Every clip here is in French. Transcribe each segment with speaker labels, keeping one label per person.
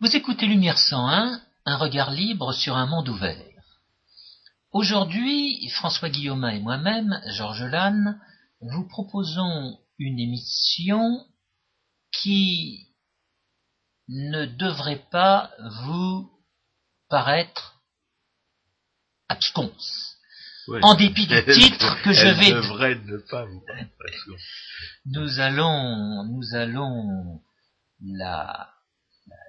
Speaker 1: Vous écoutez Lumière 101, un regard libre sur un monde ouvert. Aujourd'hui, François Guillaume et moi-même, Georges Lannes, vous proposons une émission qui ne devrait pas vous paraître absconce. En dépit du titre que je vais
Speaker 2: devrait ne pas vous paraître absconce.
Speaker 1: nous allons, nous allons la,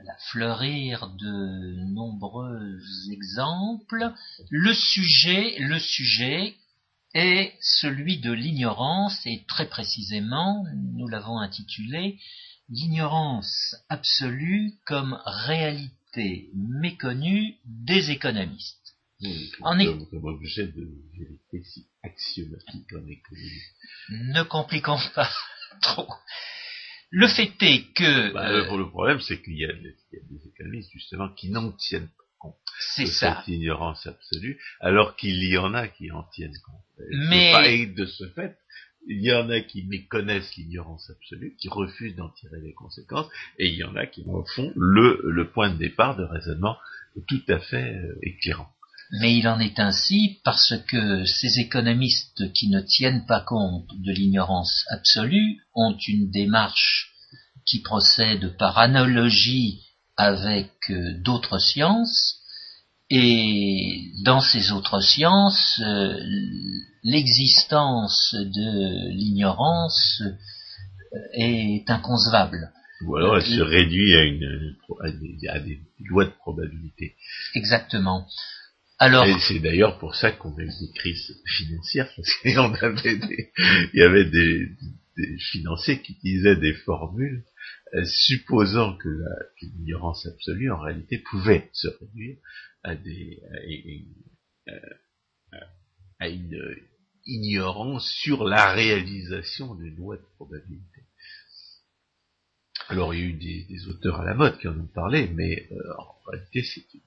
Speaker 1: la, fleurir de nombreux exemples. Le sujet, le sujet est celui de l'ignorance et très précisément, nous l'avons intitulé l'ignorance absolue comme réalité méconnue des économistes.
Speaker 2: Oui,
Speaker 1: En
Speaker 2: comme,
Speaker 1: est-
Speaker 2: comme objet de vérité si axiomatique en économie.
Speaker 1: Ne compliquons pas trop. Le fait est que
Speaker 2: Bah,
Speaker 1: euh,
Speaker 2: le, problème, c'est qu'il y, a des il y a des économistes, justement, qui n'en tiennent pas compte
Speaker 1: c'est ça.
Speaker 2: cette ignorance absolue, alors qu'il y en a qui en tiennent compte.
Speaker 1: Mais-
Speaker 2: Et de ce fait, il y en a qui méconnaissent l'ignorance absolue, qui refusent d'en tirer les conséquences, et il y en a qui en font le, le point de départ de raisonnement tout à fait euh, éclairant.
Speaker 1: Mais il en est ainsi parce que ces économistes qui ne tiennent pas compte de l'ignorance absolue ont une démarche qui procède par analogie avec euh, d'autres sciences et dans ces autres sciences, euh, l'existence de l'ignorance euh, est inconcevable.
Speaker 2: Ou alors elle se réduit à, une, à, des, à des lois de probabilité.
Speaker 1: Exactement.
Speaker 2: Et c'est d'ailleurs pour ça qu'on a eu des crises financières, parce qu'il y en avait des, y avait des, financiers qui utilisaient des formules euh, supposant que l'ignorance absolue en réalité pouvait se réduire à des une, ignorance sur la réalisation des lois de probabilité. Alors il y a eu des, des auteurs à la mode qui en ont parlé, mais euh, en réalité c'est une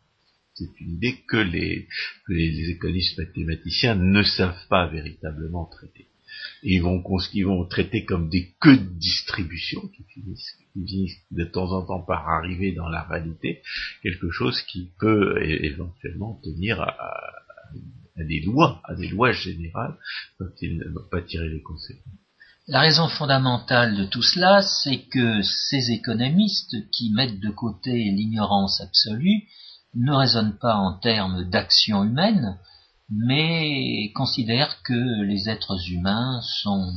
Speaker 2: c'est une idée que les, économistes mathématiciens ne savent pas véritablement traiter. Ils vont, vont traiter comme des queues de distribution qui finissent, de temps en temps par arriver dans la réalité, quelque chose qui peut éventuellement tenir à, des lois, à des lois générales, dont ils n'ont pas tiré les conséquences.
Speaker 1: La raison fondamentale de tout cela, c'est que ces économistes qui mettent de côté l'ignorance absolue ne raisonnent pas en termes d'action humaine, mais considèrent que les êtres humains sont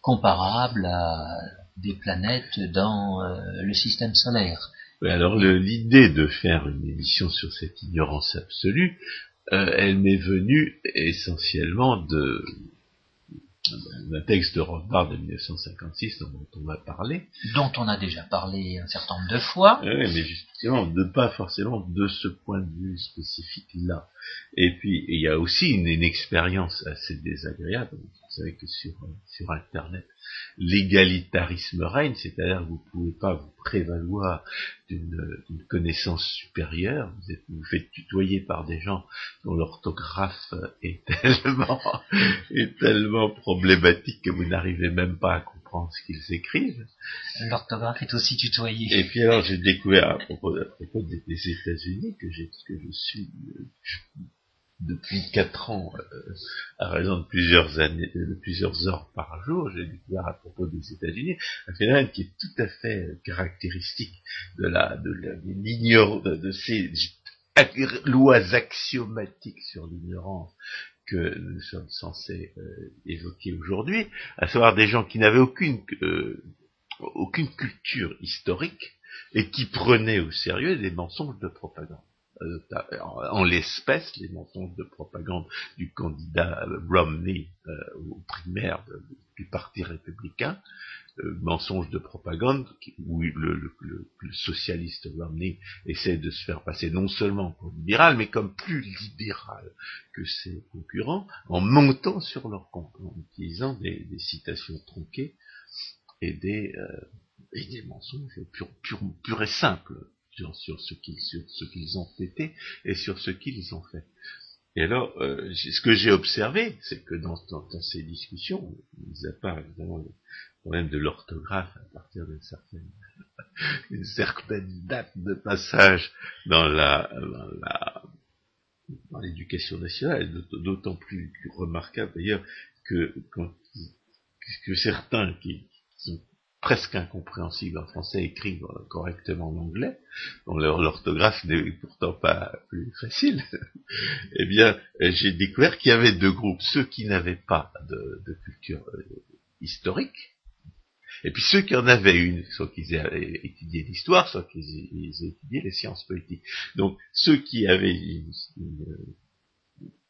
Speaker 1: comparables à des planètes dans euh, le système solaire.
Speaker 2: Alors l'idée de faire une émission sur cette ignorance absolue, euh, elle m'est venue essentiellement de d'un texte de Rothbard de 1956 dont on va parler,
Speaker 1: dont on a déjà parlé un certain nombre de fois.
Speaker 2: Ouais, mais justement, de pas forcément de ce point de vue spécifique-là. Et puis, il y a aussi une, une expérience assez désagréable. Vous savez que sur, euh, sur Internet, l'égalitarisme règne, c'est-à-dire que vous pouvez pas vous prévaloir d'une d'une connaissance supérieure. Vous êtes, vous faites tutoyer par des gens dont l'orthographe est tellement, est tellement problématique que vous n'arrivez même pas à comprendre ce qu'ils écrivent.
Speaker 1: L'orthographe est aussi tutoyée.
Speaker 2: Et puis alors j'ai découvert à propos, à propos des, des États-Unis que j'ai que je suis euh, je- depuis quatre ans euh, à raison de plusieurs années, de plusieurs heures par jour, j'ai découvert à propos des États-Unis un phénomène qui est tout à fait euh, caractéristique de la de la- de ces lois axiomatiques sur l'ignorance que nous sommes censés euh, évoquer aujourd'hui, à savoir des gens qui n'avaient aucune euh, aucune culture historique et qui prenaient au sérieux des mensonges de propagande. Euh, en, l'espèce, les mensonges de propagande du candidat Romney euh, aux primaires du Parti républicain, euh, mensonges de propagande où le, le- le- le socialiste Romney essaie de se faire passer non seulement pour libéral, mais comme plus libéral que ses concurrents, en montant sur leur compte, en utilisant des, des citations tronquées et des, euh, et des mensonges purs pur, pur et simples sur, ce qu'ils ont été et sur ce qu'ils ont fait. Et alors, euh, ce que j'ai observé, c'est que dans, ces discussions, mis à part évidemment les, problème de l'orthographe à partir d'une certaine, date de passage dans l'éducation nationale, d'autant plus remarquable d'ailleurs que, que certains qui presque incompréhensibles en français écrivent correctement en anglais, dont l'orthographe n'est pourtant pas plus facile, eh bien, j'ai découvert qu'il y avait deux groupes, ceux qui n'avaient pas de, culture euh, historique, et puis ceux qui en avaient une, soit qu'ils aient étudié l'histoire, soit qu'ils aient étudié les sciences politiques. Donc ceux qui avaient une,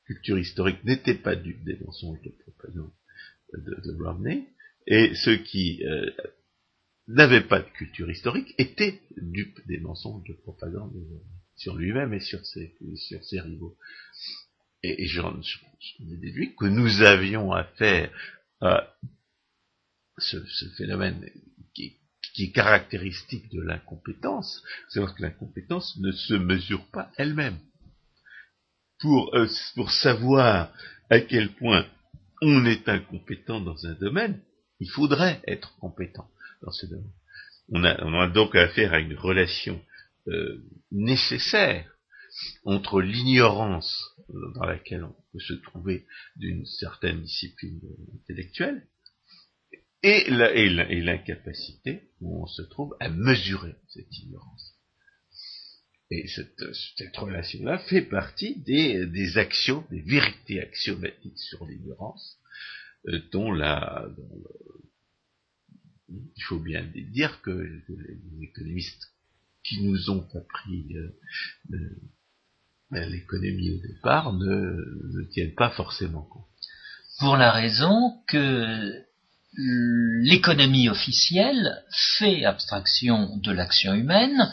Speaker 2: culture historique n'étaient pas dupes des mensonges de, de, de, Romney, et ceux qui euh, n'avaient pas de culture historique étaient dupes des mensonges de propagande sur lui-même et sur ses, rivaux. Et, j'en ai déduit que nous avions affaire à ce, phénomène qui, est caractéristique de l'incompétence, c'est que l'incompétence ne se mesure pas elle-même. Pour, euh, pour savoir à quel point on est incompétent dans un domaine, il faudrait être compétent On a, donc affaire à une relation euh, nécessaire entre l'ignorance dans laquelle on peut se trouver d'une certaine discipline intellectuelle et l'incapacité où on se trouve à mesurer cette ignorance. Et cette, relation-là fait partie des, des, actions, des vérités axiomatiques sur l'ignorance, euh, dont, la, il faut bien dire que, les économistes qui nous ont appris euh, l'économie au départ ne, ne tiennent pas forcément compte.
Speaker 1: Pour la raison que l'économie officielle fait abstraction de l'action humaine,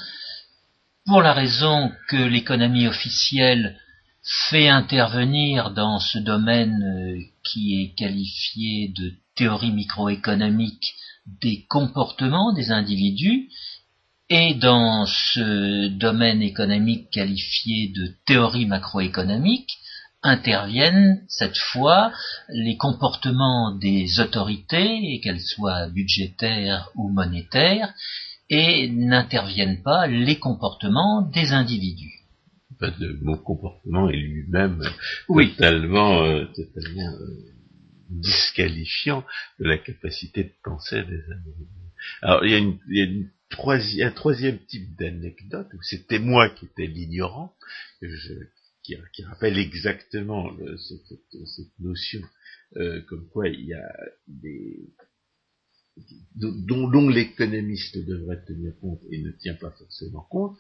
Speaker 1: pour la raison que l'économie officielle fait intervenir dans ce domaine euh, qui est qualifié de théorie microéconomique des comportements des individus, et dans ce domaine économique qualifié de théorie macroéconomique, interviennent cette fois les comportements des autorités, qu'elles soient budgétaires ou monétaires, et n'interviennent pas les comportements des individus.
Speaker 2: Le mot comportement est lui-même totalement, euh, totalement euh, disqualifiant de la capacité de penser des individus. Alors il y a, une, il y a une troisième, un troisième type d'anecdote où c'était moi qui étais l'ignorant, je, qui, rappelle exactement cette, notion euh, comme quoi il y a des dont, l'économiste devrait tenir compte et ne tient pas forcément compte,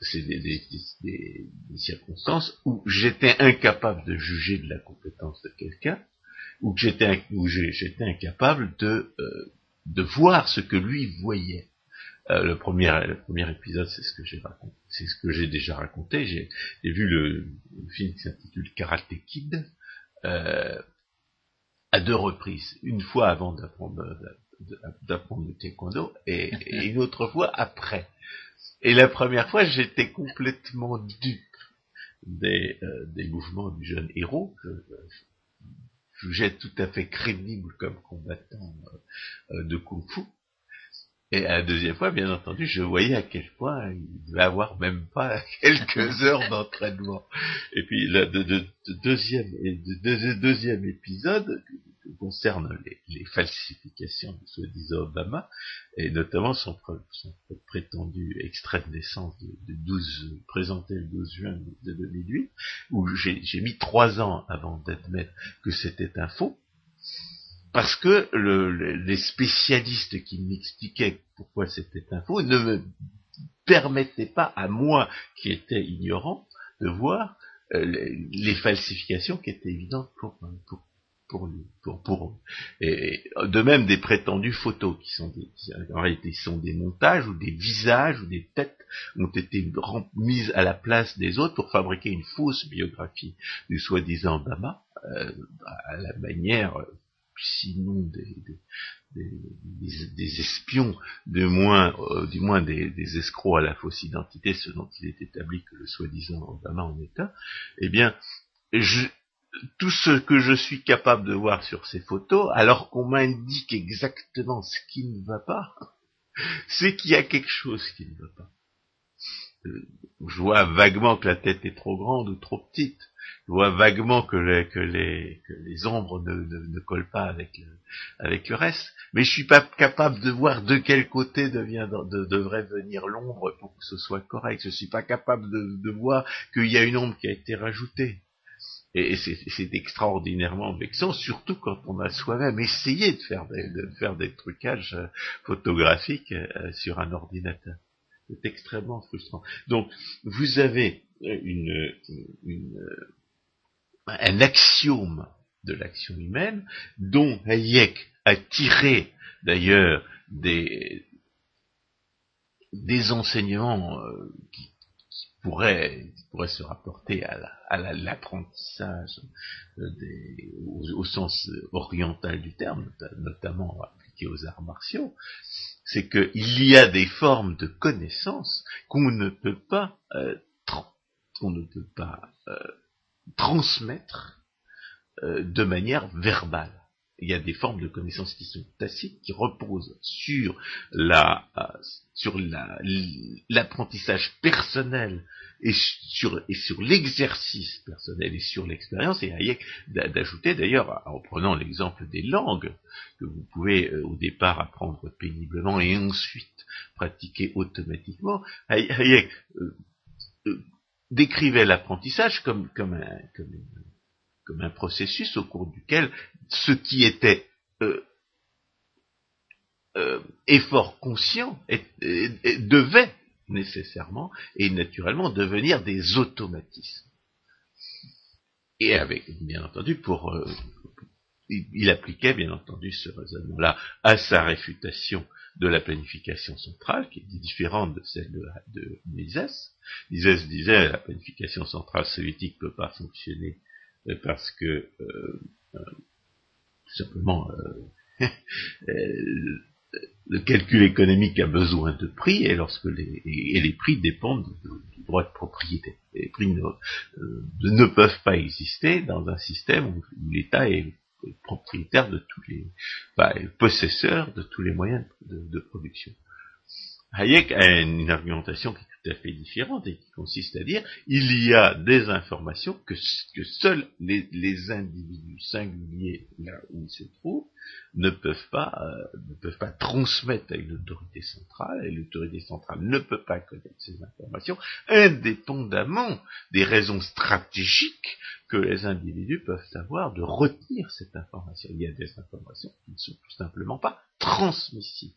Speaker 2: c'est des, circonstances où j'étais incapable de juger de la compétence de quelqu'un, ou que j'étais j'étais incapable de euh, de voir ce que lui voyait. Euh, le premier, le premier épisode, c'est ce que j'ai raconté, c'est ce que j'ai déjà raconté. J'ai, vu le, film qui s'intitule Karate Kid euh, à deux reprises, une fois avant d'apprendre d'apprendre le taekwondo et, une autre fois après. Et la première fois, j'étais complètement dupe des, euh, des mouvements du jeune héros je jugeais tout à fait crédible comme combattant de kung-fu. Et la deuxième fois, bien entendu, je voyais à quel point il devait avoir même pas quelques heures d'entraînement. Et puis le, deuxième, deuxième épisode concerne les, falsifications de soi-disant Obama, et notamment son, prétendu extrait de naissance de, 12, présenté le 12 juin de 2008, où j'ai mis trois ans avant d'admettre que c'était un faux, parce que les spécialistes qui m'expliquaient pourquoi c'était un faux ne me permettaient pas à moi, qui étais ignorant, de voir euh, les, falsifications qui étaient évidentes pour, pour, pour, pour, pour eux. Et, de même des prétendues photos qui sont des, en réalité sont des montages ou des visages ou des têtes ont été mises à la place des autres pour fabriquer une fausse biographie du soi-disant Obama euh, à la manière sinon des, des, des, espions, du moins, euh, du moins des, escrocs à la fausse identité, ce dont il est établi que le soi-disant Obama en état, eh bien, je, tout ce que je suis capable de voir sur ces photos, alors qu'on m'indique exactement ce qui ne va pas, c'est qu'il y a quelque chose qui ne va pas. Euh, je vois vaguement que la tête est trop grande ou trop petite. Je vois vaguement que les, ombres ne, collent pas avec le, reste. Mais je suis pas capable de voir de quel côté devrait venir l'ombre pour que ce soit correct. Je suis pas capable de voir qu'il y a une ombre qui a été rajoutée. Et c'est extraordinairement vexant, surtout quand on a soi-même essayé de faire des, de faire des trucages euh, photographiques euh, sur un ordinateur. C'est extrêmement frustrant. Donc, vous avez euh, une, une, un axiome de l'action humaine dont Hayek a tiré d'ailleurs des, des enseignements qui, pourrait, pourrait se rapporter à l'apprentissage au, sens oriental du terme, notamment appliqué aux arts martiaux, c'est qu'il y a des formes de connaissances qu'on ne peut pas euh, ne peut pas euh, transmettre euh, de manière verbale il y a des formes de connaissances qui sont tacites, qui reposent sur la, euh, sur l'apprentissage personnel et sur, et sur l'exercice personnel et sur l'expérience. Et Hayek d'ajouter d'ailleurs, en prenant l'exemple des langues, que vous pouvez euh, au départ apprendre péniblement et ensuite pratiquer automatiquement, Hayek euh, décrivait l'apprentissage comme, comme, un, comme comme un processus au cours duquel ce qui était euh, euh, effort conscient devait nécessairement et naturellement devenir des automatismes. Et avec, bien entendu, pour euh, il, appliquait bien entendu ce raisonnement-là à sa réfutation de la planification centrale, qui est différente de celle de, de Mises. Mises disait la planification centrale soviétique ne peut pas fonctionner parce que euh, euh, tout simplement euh, le calcul économique a besoin de prix et lorsque les, et les prix dépendent du droit de propriété. Les prix ne, peuvent pas exister dans un système où, l'État est propriétaire de tous les, bah, possesseur de tous les moyens de production. Hayek a une argumentation qui fait différente et qui consiste à dire il y a des informations que, que seuls les, individus singuliers là où ils se trouvent ne peuvent pas euh, ne peuvent pas transmettre à une autorité centrale et l'autorité centrale ne peut pas connaître ces informations indépendamment des raisons stratégiques que les individus peuvent avoir de retenir cette information. Il y a des informations qui ne sont tout simplement pas transmissibles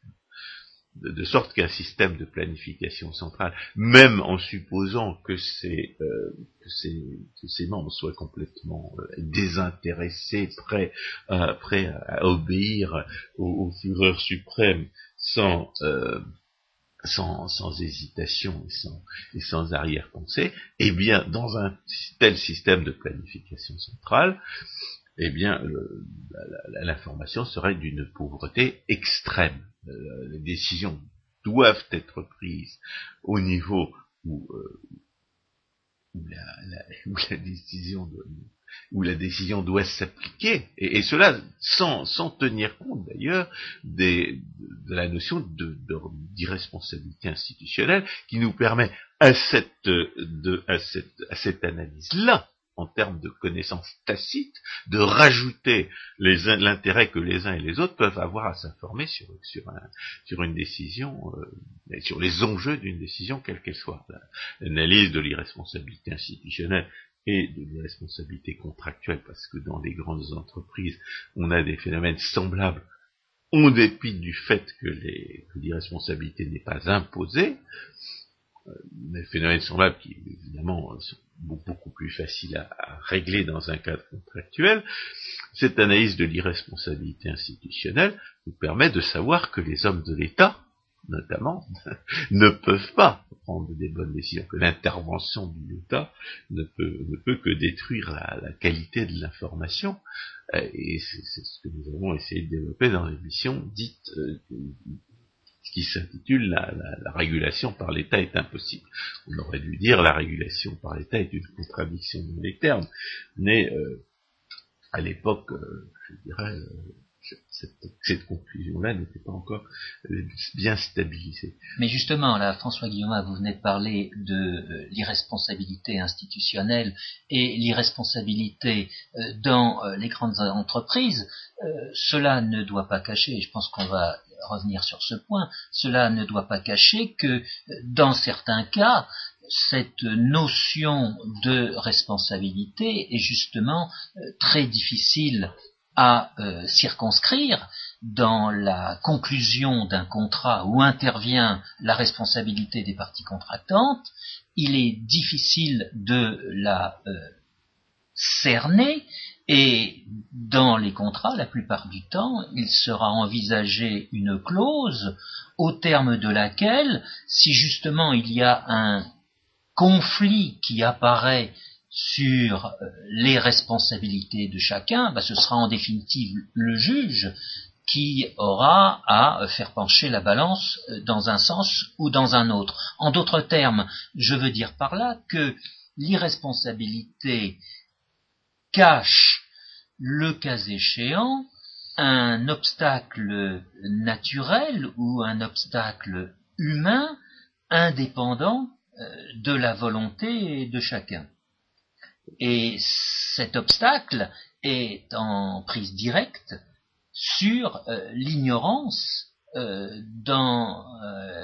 Speaker 2: de, sorte qu'un système de planification centrale, même en supposant que ces, euh, que membres soient complètement euh, désintéressés, prêts, prêts à obéir au, au Führer suprême sans, euh, sans, hésitation et sans, et sans arrière-pensée, eh bien, dans un tel système de planification centrale, eh bien, l'information serait d'une pauvreté extrême. Euh, les décisions doivent être prises au niveau où, euh, où, la, décision doit, où la décision doit s'appliquer, et, cela sans, sans tenir compte d'ailleurs de, la notion d'irresponsabilité institutionnelle qui nous permet à cette, analyse-là en termes de connaissances tacites, de rajouter l'intérêt que les uns et les autres peuvent avoir à s'informer sur, sur, une décision, euh, sur les enjeux d'une décision, quelle qu'elle soit. L'analyse de l'irresponsabilité institutionnelle et de l'irresponsabilité contractuelle, parce que dans les grandes entreprises, on a des phénomènes semblables, on dépit du fait que l'irresponsabilité n'est pas imposée, des phénomènes semblables qui évidemment sont beaucoup plus faciles à, régler dans un cadre contractuel, cette analyse de l'irresponsabilité institutionnelle nous permet de savoir que les hommes de l'État, notamment, ne peuvent pas prendre des bonnes décisions, que l'intervention de l'État ne peut, ne peut que détruire la, qualité de l'information, euh, et c'est ce que nous avons essayé de développer dans l'émission dite euh, qui s'intitule la, régulation par l'État est impossible. On aurait dû dire la régulation par l'État est une contradiction dans les termes, mais euh, à l'époque, je dirais, cette, conclusion-là n'était pas encore euh, bien stabilisée.
Speaker 1: Mais justement, là, François Guillaume, vous venez de parler de euh, l'irresponsabilité institutionnelle et l'irresponsabilité euh, dans les grandes entreprises. cela ne doit pas cacher, et je pense qu'on va revenir sur ce point, cela ne doit pas cacher que dans certains cas, cette notion de responsabilité est justement très difficile à euh, circonscrire dans la conclusion d'un contrat où intervient la responsabilité des parties contractantes, il est difficile de la euh, cerner et dans les contrats, la plupart du temps, il sera envisagé une clause au terme de laquelle, si justement il y a un conflit qui apparaît sur euh, les responsabilités de chacun, bah, ce sera en définitive le juge qui aura à faire pencher la balance euh, dans un sens ou dans un autre. En d'autres termes, je veux dire par là que l'irresponsabilité cache, le cas échéant, un obstacle naturel ou un obstacle humain indépendant euh, de la volonté de chacun. Et cet obstacle est en prise directe sur euh, l'ignorance euh, dans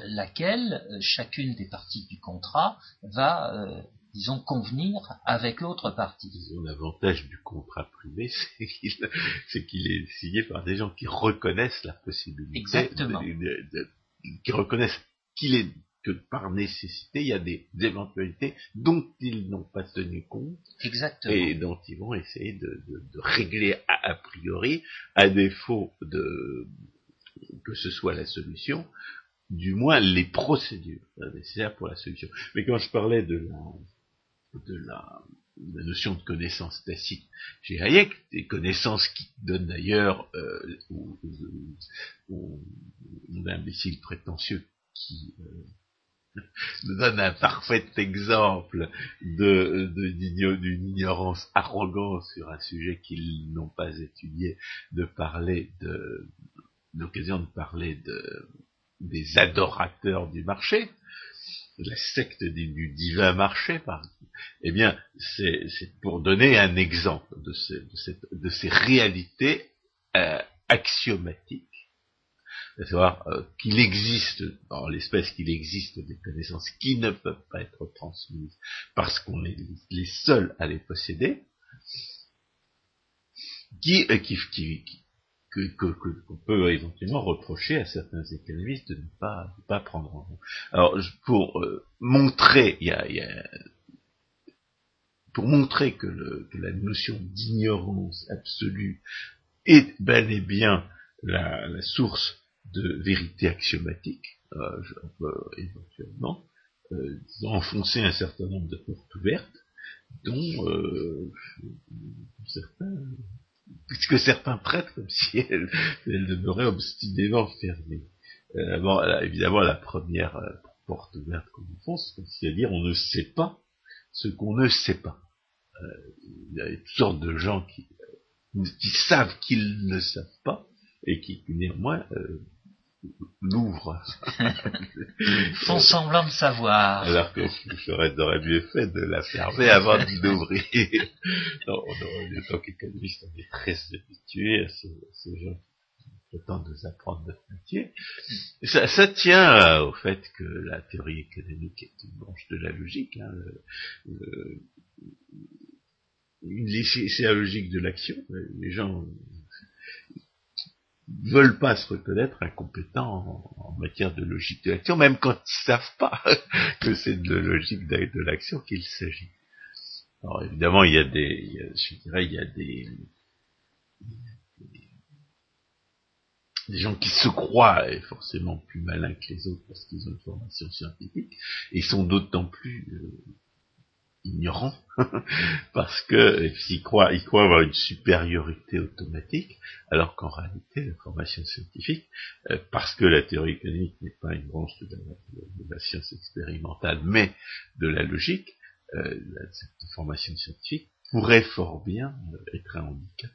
Speaker 1: laquelle chacune des parties du contrat va, disons, convenir avec l'autre partie.
Speaker 2: L'avantage du contrat privé, c'est qu'il est, signé par des gens qui reconnaissent la possibilité,
Speaker 1: Exactement.
Speaker 2: qui reconnaissent qu'il est que par nécessité, il y a des éventualités dont ils n'ont pas tenu compte et dont ils vont essayer de, régler a, priori, à défaut de que ce soit la solution, du moins les procédures nécessaires pour la solution. Mais quand je parlais de la, de la, notion de connaissance tacite chez Hayek, des connaissances qui donnent d'ailleurs euh, aux, imbéciles prétentieux qui euh, nous donne un parfait exemple de, d'une ignorance arrogante sur un sujet qu'ils n'ont pas étudié, de parler de l'occasion de parler de, des adorateurs du marché, la secte du, divin marché, par Eh bien, c'est, pour donner un exemple de, de, ces réalités euh, axiomatiques à savoir euh, qu'il existe, dans l'espèce qu'il existe des connaissances qui ne peuvent pas être transmises parce qu'on est les seuls à les posséder, qui, euh, qu'on peut éventuellement reprocher à certains économistes de ne pas, pas prendre en compte. Alors, pour euh, montrer, il y y a, pour montrer que, que la notion d'ignorance absolue est bel et bien la, source de vérité axiomatique, euh, on peut éventuellement euh, enfoncer un certain nombre de portes ouvertes, dont euh, certains, puisque certains prêtent comme si elles, demeuraient obstinément fermées. Évidemment, la première porte ouverte qu'on enfonce, c'est à dire on ne sait pas ce qu'on ne sait pas. Euh, il y a toutes sortes de gens qui, qui savent qu'ils ne savent pas et qui néanmoins l'ouvre.
Speaker 1: Font semblant de savoir.
Speaker 2: Alors que j'aurais mieux fait de la fermer avant d'ouvrir. non, en tant qu'économiste, on est très habitué à ces, gens qui tentent de s'apprendre notre métier. ça, ça, tient au fait que la théorie économique est une branche de la logique. Hein, c'est la logique de l'action. Les gens veulent pas se reconnaître incompétents en, matière de logique de l'action, même quand ils savent pas que c'est de la logique de, l'action qu'il s'agit. Alors évidemment, il y a des, je dirais, il y a des, des gens qui se croient forcément plus malins que les autres parce qu'ils ont une formation scientifique et sont d'autant plus euh, ignorant, parce que ils croient, ils croient avoir une supériorité automatique, alors qu'en réalité, la formation scientifique, euh, parce que la théorie économique n'est pas une branche de la, science expérimentale, mais de la logique, euh, cette formation scientifique pourrait fort bien euh, être un handicap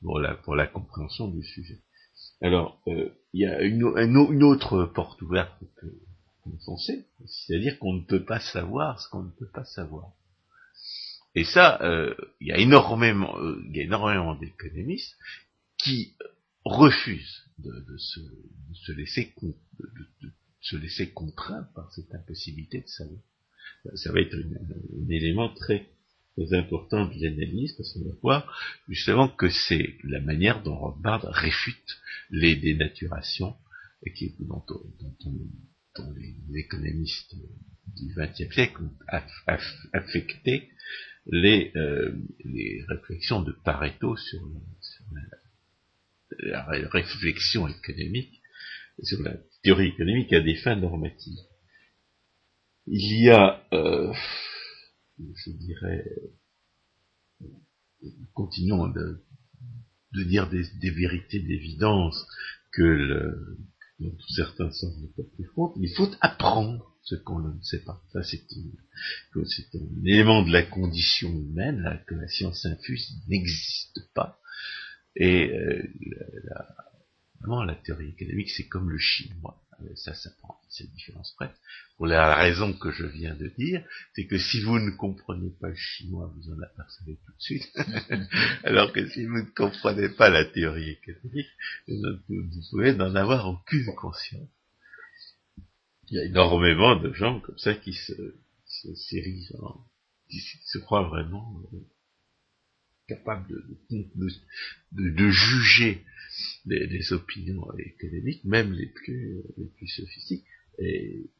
Speaker 2: pour la, compréhension du sujet. Alors, il y a une, autre porte ouverte que sait, c'est-à-dire qu'on ne peut pas savoir ce qu'on ne peut pas savoir. Et ça, euh, il y a énormément, euh, il y a énormément d'économistes qui refusent de, se, laisser de, se laisser contraindre par cette impossibilité de savoir. Ça va être un élément très, très important de l'analyse, parce qu'on va voir justement que c'est la manière dont Rothbard réfute les dénaturations qui, dont, les économistes du XXe siècle ont affecté les, euh, les réflexions de Pareto sur, la, réflexion économique, sur la théorie économique à des fins normatives. Il y a, euh, je dirais, continuons de, dire des, vérités d'évidence que le, dont certains sens ne peuvent plus il faut apprendre ce qu'on ne sait pas. Ça, c'est un élément de la condition humaine, que la science infuse n'existe pas. Et euh, la, vraiment, la théorie économique, c'est comme le chinois. Euh, ça, ça prend cette différence près. Pour la raison que je viens de dire, c'est que si vous ne comprenez pas le chinois, vous en apercevez tout de suite. Alors que si vous ne comprenez pas la théorie économique, vous, pouvez n'en avoir aucune conscience. Il y a énormément de gens comme ça qui se, se qui se croient vraiment euh, capables de, de, de juger des, opinions économiques, même les plus, les plus sophistiques. Et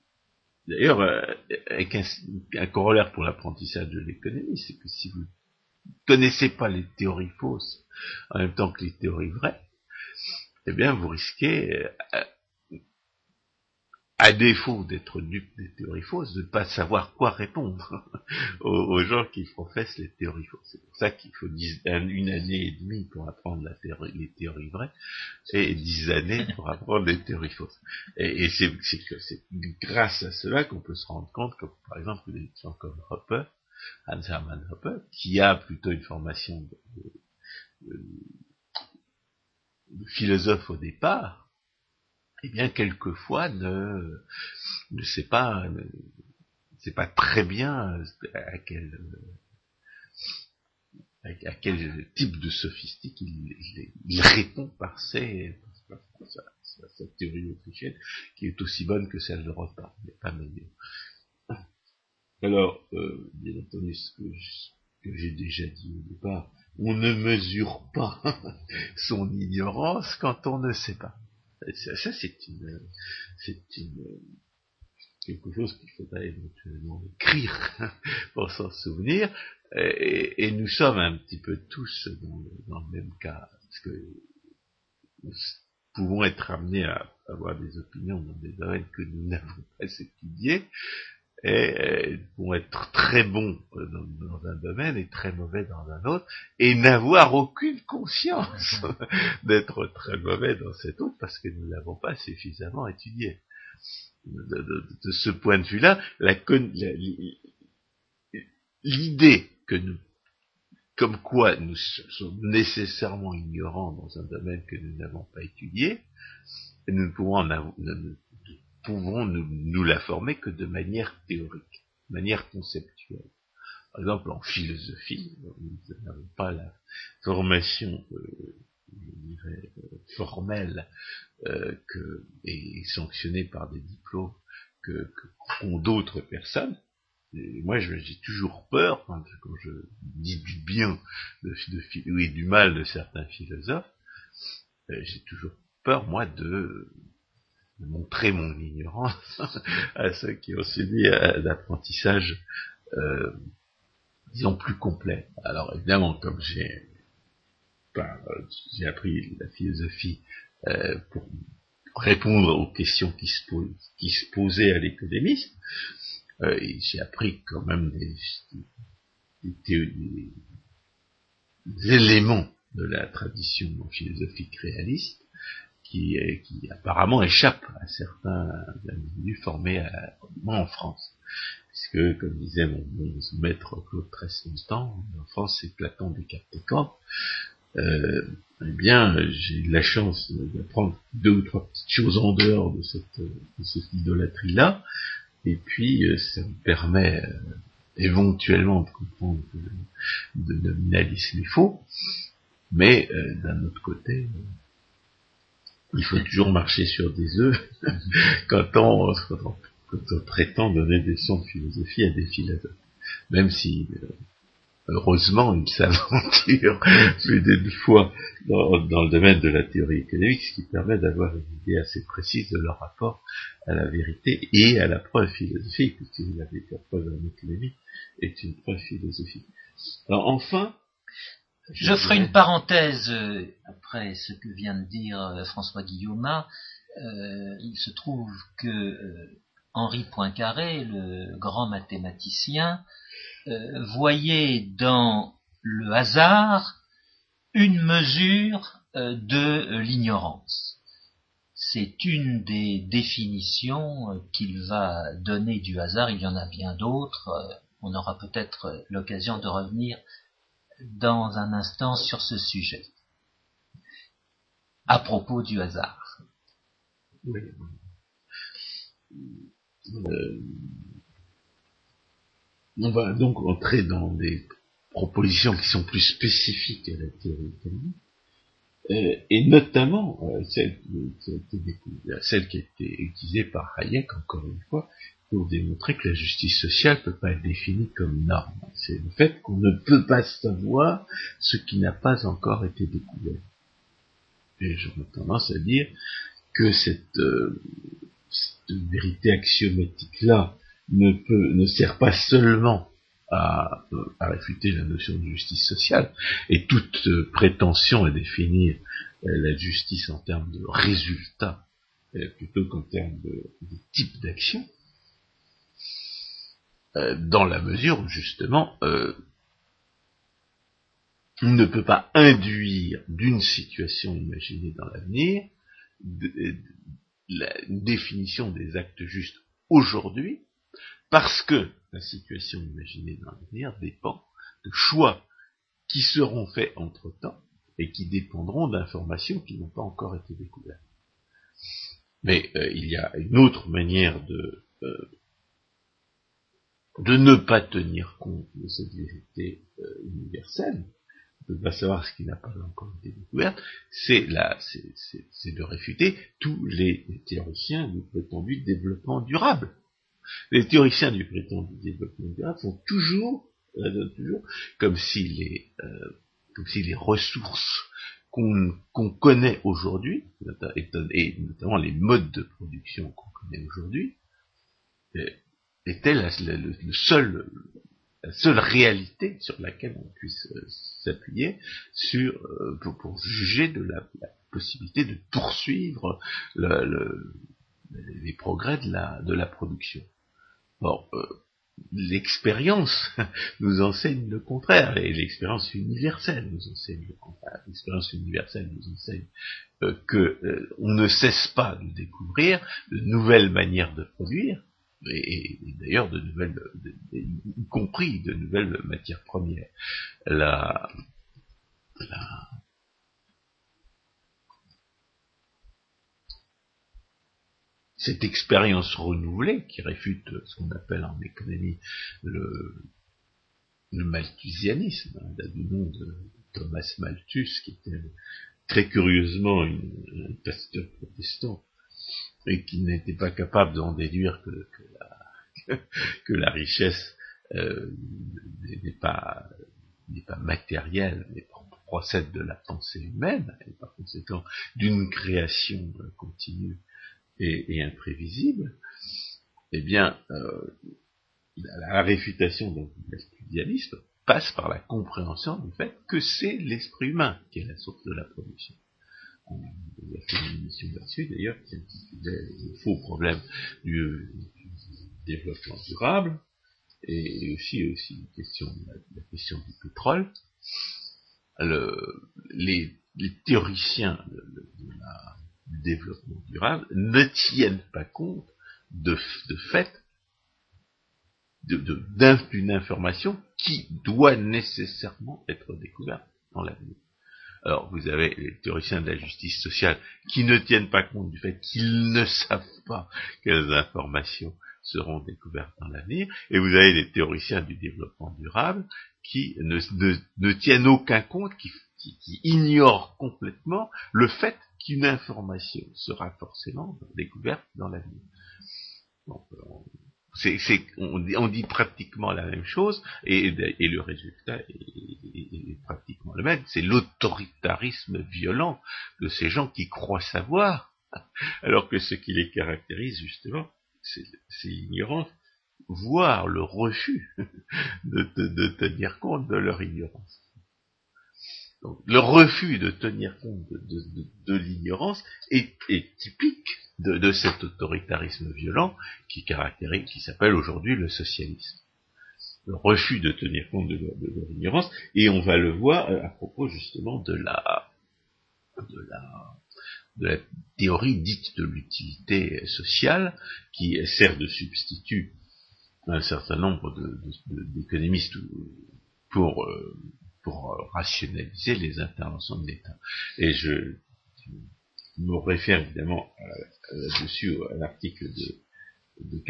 Speaker 2: d'ailleurs, euh, avec un, corollaire pour l'apprentissage de l'économie, c'est que si vous connaissez pas les théories fausses en même temps que les théories vraies, eh bien, vous risquez, euh, à défaut d'être dupe des théories fausses, de ne pas savoir quoi répondre aux, gens qui professent les théories fausses. C'est pour ça qu'il faut une année et demie pour apprendre les théories vraies et dix années pour apprendre les théories fausses. Et, c'est grâce à cela qu'on peut se rendre compte que, par exemple, des gens comme Hopper, Hans Hermann Hopper, qui a plutôt une formation de philosophe au départ, eh bien quelquefois ne ne sait pas ne sait pas très bien à quel à quel type de sophistique il, répond par ses sa, théorie autrichienne qui est aussi bonne que celle de Rothbard, mais pas meilleure. Alors, euh, bien entendu, ce que j'ai déjà dit au départ, on ne mesure pas son ignorance quand on ne sait pas. Ça, c'est une, c'est une, quelque chose qu'il faudrait éventuellement écrire pour s'en souvenir. Et, nous sommes un petit peu tous dans le, même cas, parce que nous pouvons être amenés à avoir des opinions dans des domaines que nous n'avons pas étudiés, et, vont être très bons dans, un domaine et très mauvais dans un autre, et n'avoir aucune conscience d'être très mauvais dans cet autre parce que nous n'avons pas suffisamment étudié. De, ce point de vue-là, l'idée que nous, comme quoi nous sommes nécessairement ignorants dans un domaine que nous n'avons pas étudié, nous ne pouvons en avoir, pouvons nous, nous, la former que de manière théorique, de manière conceptuelle. Par exemple, en philosophie, nous n'avons pas la formation, euh, je dirais, euh, formelle euh, que, et sanctionnée par des diplômes que, qu'ont d'autres personnes. Moi, j'ai toujours peur, quand je, dis du bien de, de, et du mal de certains philosophes, j'ai toujours peur, moi, de montrer mon ignorance à ceux qui ont subi un apprentissage, euh, disons, plus complet. Alors évidemment, comme j'ai j'ai appris la philosophie euh, pour répondre aux questions qui se, posaient à l'économiste, euh, j'ai appris quand même des, des, éléments de la tradition philosophique réaliste qui, qui apparemment échappe à certains individus formés à, en France. Puisque, comme disait mon, maître Claude Tressonstan, en France c'est Platon Descartes et euh, eh bien, j'ai eu la chance d'apprendre deux ou trois petites choses en dehors de cette, de cette idolâtrie-là, et puis ça me permet éventuellement de comprendre que le nominalisme est faux, mais d'un autre côté, il faut toujours marcher sur des œufs quand on, quand on prétend donner des sons de philosophie à des philosophes. Même si, euh, heureusement, ils s'aventurent plus d'une fois dans, le domaine de la théorie économique, ce qui permet d'avoir une idée assez précise de leur rapport à la vérité et à la preuve philosophique, puisque la preuve en économie est une preuve philosophique. Alors enfin,
Speaker 1: je ferai une parenthèse euh, après ce que vient de dire euh, François Guillaume. il se trouve que Henri Poincaré, le grand mathématicien, euh, voyait dans le hasard une mesure euh, de l'ignorance. C'est une des définitions euh, qu'il va donner du hasard. Il y en a bien d'autres. On aura peut-être l'occasion de revenir dans un instant sur ce sujet. À propos du hasard.
Speaker 2: Euh, on va donc entrer dans des propositions qui sont plus spécifiques à la théorie économique, euh, et notamment euh, celle, qui a été utilisée par Hayek, encore une fois, pour démontrer que la justice sociale ne peut pas être définie comme norme. C'est le fait qu'on ne peut pas savoir ce qui n'a pas encore été découvert. Et j'aurais tendance à dire que cette, cette vérité axiomatique-là ne, peut, ne sert pas seulement à, à, réfuter la notion de justice sociale, et toute prétention à définir euh, la justice en termes de résultats euh, plutôt qu'en termes de, type d'action, euh, dans la mesure où justement on ne peut pas induire d'une situation imaginée dans l'avenir la définition des actes justes aujourd'hui, parce que la situation imaginée dans l'avenir dépend de choix qui seront faits entre-temps et qui dépendront d'informations qui n'ont pas encore été découvertes. Mais euh, il y a une autre manière de, euh, de ne pas tenir compte de cette vérité euh, universelle, de ne pas savoir ce qui n'a pas encore été découvert, c'est de réfuter tous les théoriciens du prétendu développement durable. Les théoriciens du prétendu développement durable font toujours, toujours comme si les, euh, comme si les ressources qu'on connaît aujourd'hui, et notamment les modes de production qu'on connaît aujourd'hui, étaient le seul la seule réalité sur laquelle on puisse euh, s'appuyer sur euh, pour, juger de la, possibilité de poursuivre les progrès de la, de la production. Bon, euh, l'expérience nous enseigne le contraire, et l'expérience universelle nous enseigne le contraire. L'expérience universelle nous enseigne que on ne cesse pas de découvrir de nouvelles manières de produire, et, d'ailleurs de nouvelles, y compris de nouvelles matières premières. La, cette expérience renouvelée qui réfute ce qu'on appelle en économie le, le malthusianisme, hein, du nom de Thomas Malthus, qui était très curieusement un pasteur protestant et qui n'était pas capable d'en déduire que, la, richesse euh, n'est pas matérielle, mais procède de la pensée humaine, et par conséquent d'une création euh, continue et, imprévisible, eh bien, euh, la, réfutation du l'idéalisme passe par la compréhension du fait que c'est l'esprit humain qui est la source de la production il a fait une émission là-dessus. D'ailleurs qui intitulait le faux problème du, développement durable et aussi aussi la, question du pétrole. Les, théoriciens du développement durable ne tiennent pas compte de, de fait d'une information qui doit nécessairement être découverte dans l'avenir Alors, vous avez les théoriciens de la justice sociale qui ne tiennent pas compte du fait qu'ils ne savent pas quelles informations seront découvertes dans l'avenir, et vous avez les théoriciens du développement durable qui ne, ne, tiennent aucun compte, qui, qui, ignorent complètement le fait qu'une information sera forcément découverte dans l'avenir. Euh, on, dit pratiquement la même chose et, le résultat est, pratiquement le même. C'est l'autoritarisme violent de ces gens qui croient savoir, alors que ce qui les caractérise justement, c'est, l'ignorance, voire le refus de, tenir compte de leur ignorance. Le refus de tenir compte de, l'ignorance est typique de, cet autoritarisme violent qui caractérise, qui s'appelle aujourd'hui le socialisme. Le refus de tenir compte de, leur ignorance, et on va le voir euh, à propos justement de la, de la, de la théorie dite de l'utilité sociale, qui sert de substitut à un certain nombre d'économistes pour, euh, pour rationaliser les interventions de l'État. Et je, me réfère évidemment là-dessus à l'article de, de,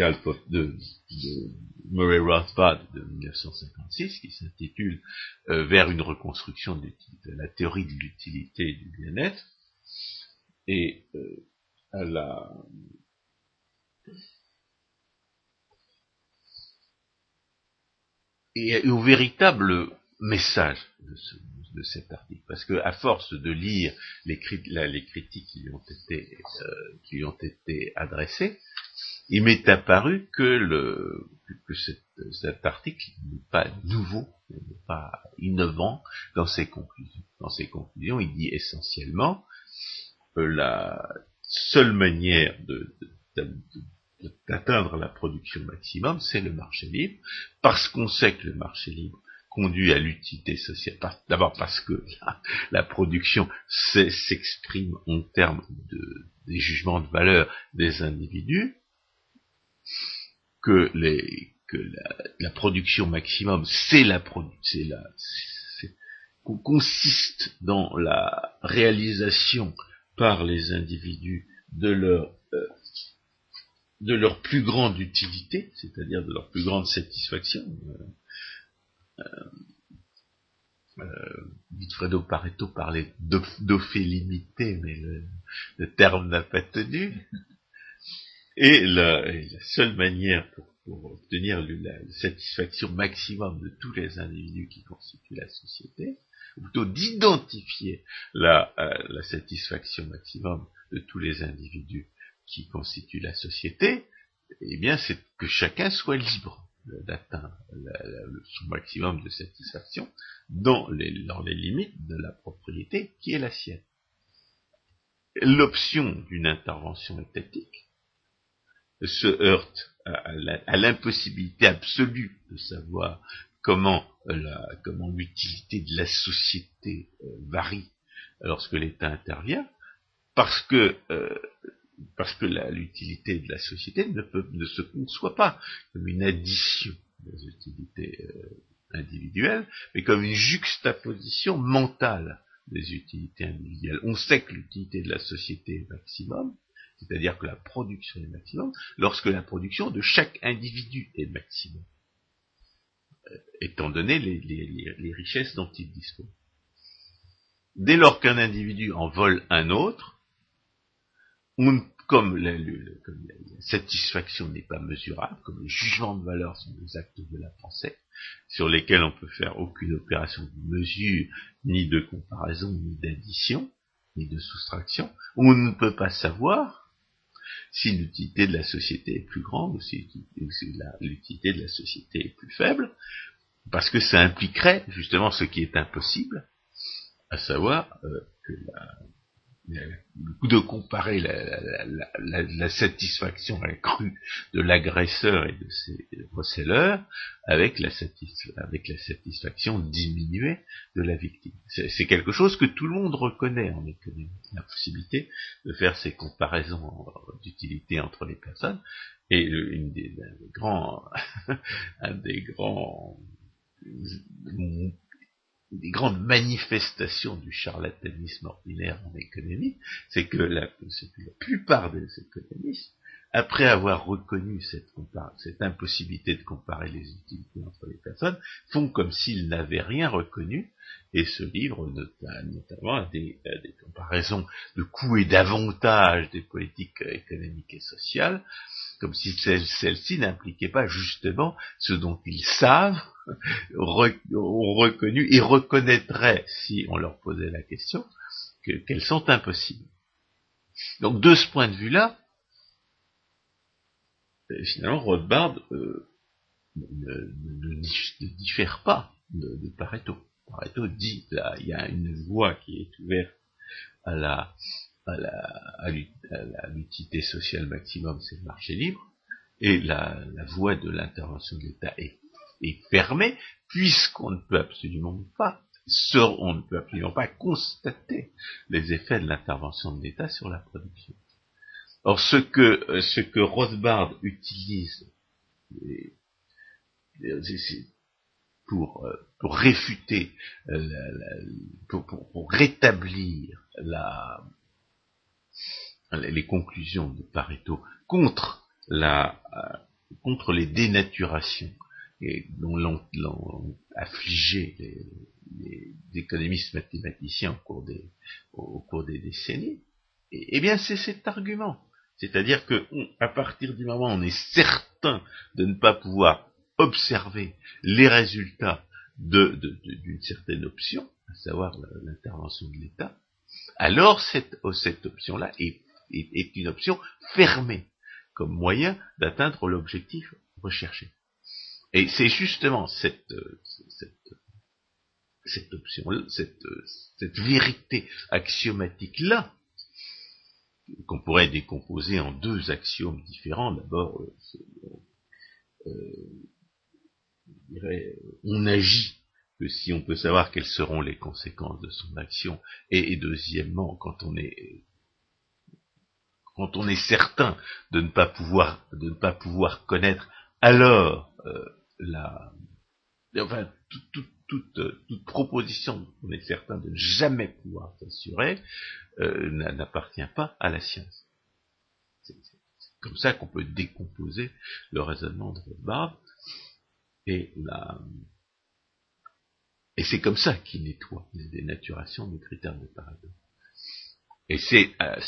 Speaker 2: de, de Murray Rothbard de 1956 qui s'intitule euh, Vers une reconstruction de, la théorie de l'utilité du bien-être et euh, à la et au véritable message de ce, de cet article, parce que à force de lire les, critiques qui lui ont été euh, qui lui ont été adressées, il m'est apparu que que cet article n'est pas nouveau, n'est pas innovant dans ses conclusions. Dans ses conclusions, il dit essentiellement que la seule manière d'atteindre la production maximum, c'est le marché libre, parce qu'on sait que le marché libre conduit à l'utilité sociale. D'abord parce que la, production s'exprime en termes de, des jugements de valeur des individus, que, la, production maximum, consiste dans la réalisation par les individus de leur euh, de leur plus grande utilité, c'est-à-dire de leur plus grande satisfaction. Euh, euh, euh Pareto parlait limité, mais le, terme n'a pas tenu. Et la, seule manière pour, obtenir la, satisfaction maximum de tous les individus qui constituent la société, ou plutôt d'identifier la, euh, la satisfaction maximum de tous les individus qui constituent la société, eh bien, c'est que chacun soit libre d'atteindre son maximum de satisfaction dans les, dans les limites de la propriété qui est la sienne. L'option d'une intervention étatique se heurte à, l'impossibilité absolue de savoir comment comment l'utilité de la société euh, varie lorsque l'État intervient, parce que euh, parce que l'utilité de la société ne, peut, ne se conçoit pas comme une addition des utilités euh, individuelles, mais comme une juxtaposition mentale des utilités individuelles. On sait que l'utilité de la société est maximum, c'est-à-dire que la production est maximum, lorsque la production de chaque individu est maximum, euh, étant donné les, richesses dont il dispose. Dès lors qu'un individu en vole un autre, on comme la, satisfaction n'est pas mesurable, comme les jugements de valeur sont des actes de la pensée, sur lesquels on peut faire aucune opération de mesure, ni de comparaison, ni d'addition, ni de soustraction, on ne peut pas savoir si l'utilité de la société est plus grande ou si l'utilité de la société est plus faible, parce que ça impliquerait justement ce qui est impossible, à savoir euh, que la, de comparer la, satisfaction accrue de l'agresseur et de ses receleurs avec la, la satisfaction diminuée de la victime. C'est quelque chose que tout le monde reconnaît en économie, la possibilité de faire ces comparaisons d'utilité entre les personnes. Et une des, des grands, un des grands des grandes manifestations du charlatanisme ordinaire en économie, c'est que la, plupart des économistes après avoir reconnu cette, cette, impossibilité de comparer les utilités entre les personnes, font comme s'ils n'avaient rien reconnu. Et se livrent notamment à des, comparaisons de coûts et d'avantages des politiques économiques et sociales, comme si celles-ci n'impliquaient pas justement ce dont ils savent, ont reconnu et reconnaîtraient, si on leur posait la question, qu'elles sont impossibles. Donc de ce point de vue-là, finalement, Rothbard euh, ne, diffère pas de, Pareto. Pareto dit, là, il y a une voie qui est ouverte à la à la l'utilité sociale maximum, c'est le marché libre, et la, la voie de l'intervention de l'État est, est fermée, puisqu'on ne peut absolument pas on ne peut absolument pas constater les effets de l'intervention de l'État sur la production. Or, ce que, ce que Rothbard utilise pour, pour réfuter, euh, pour, pour, rétablir la, les conclusions de Pareto contre, la, contre les dénaturations et dont l'ont affligé les, économistes mathématiciens au cours des, au cours des décennies, eh bien c'est cet argument. C'est-à-dire que à partir du moment où on est certain de ne pas pouvoir observer les résultats d'une certaine option, à savoir l'intervention de l'État, alors cette, oh, option-là est, une option fermée comme moyen d'atteindre l'objectif recherché. Et c'est justement cette, option, cette vérité axiomatique-là qu'on pourrait décomposer en deux axiomes différents. D'abord, euh, euh, on agit que si on peut savoir quelles seront les conséquences de son action, et, deuxièmement, quand on est quand on est certain de ne pas pouvoir de ne pas pouvoir connaître, alors euh, la enfin toute, toute, proposition on est certain de ne jamais pouvoir s'assurer, euh, n'appartient pas à la science. C'est comme ça qu'on peut décomposer le raisonnement de Rothbard et la et c'est comme ça qu'il nettoie les dénaturations des critères de Pareto. Et c'est euh,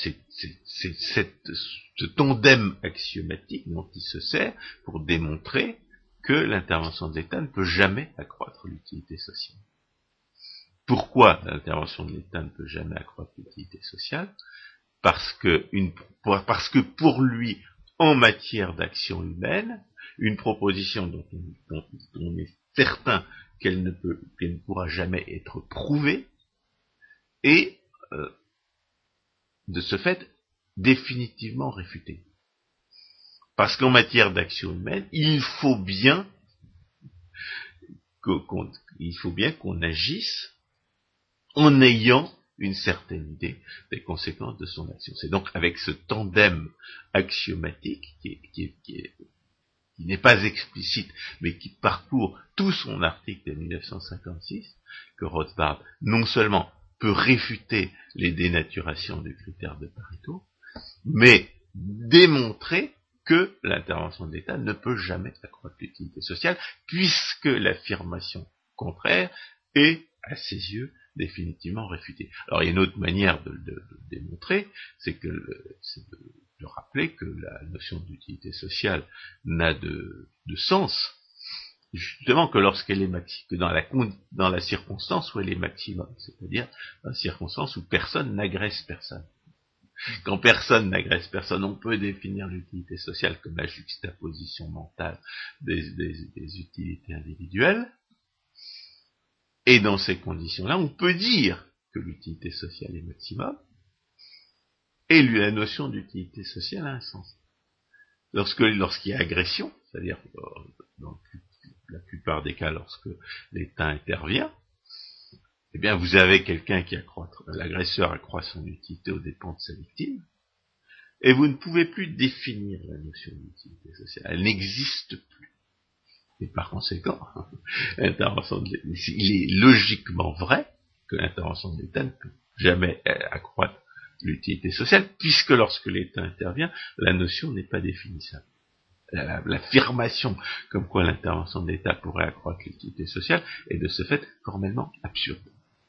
Speaker 2: ce tandem axiomatique dont il se sert pour démontrer que l'intervention de l'État ne peut jamais accroître l'utilité sociale. Pourquoi l'intervention de l'État ne peut jamais accroître l'utilité sociale? Parce que, parce que pour lui, en matière d'action humaine, une proposition dont on, est certain qu'elle ne, peut, qu'elle ne pourra jamais être prouvée, est, euh, de ce fait, définitivement réfutée. Parce qu'en matière d'action humaine, il faut bien qu'on, il faut agisse en ayant une certaine idée des conséquences de son action. C'est donc avec ce tandem axiomatique qui, n'est pas explicite, mais qui parcourt tout son article de 1956, que Rothbard non seulement peut réfuter les dénaturations du critère de Pareto, mais démontrer que l'intervention de l'État ne peut jamais accroître l'utilité sociale, puisque l'affirmation contraire est, à ses yeux, définitivement réfuté. Alors il y a une autre manière de le démontrer, c'est que de, rappeler que la notion d'utilité sociale n'a de, sens justement que lorsqu'elle est dans la, dans la circonstance où elle est maximum, c'est-à-dire dans la circonstance où personne n'agresse personne. Quand personne n'agresse personne, on peut définir l'utilité sociale comme la juxtaposition mentale des utilités individuelles, et dans ces conditions-là, on peut dire que l'utilité sociale est maximum, et la notion d'utilité sociale a un sens. Lorsque, lorsqu'il y a agression, c'est-à-dire euh, dans la plupart des cas lorsque l'État intervient, eh bien vous avez quelqu'un qui accroît, l'agresseur accroît son utilité aux dépens de sa victime, et vous ne pouvez plus définir la notion d'utilité sociale. Elle n'existe plus. Et par conséquent, l'intervention de il est logiquement vrai que l'intervention de l'État ne peut jamais accroître l'utilité sociale, puisque lorsque l'État intervient, la notion n'est pas définissable. L'affirmation comme quoi l'intervention de l'État pourrait accroître l'utilité sociale est de ce fait formellement absurde.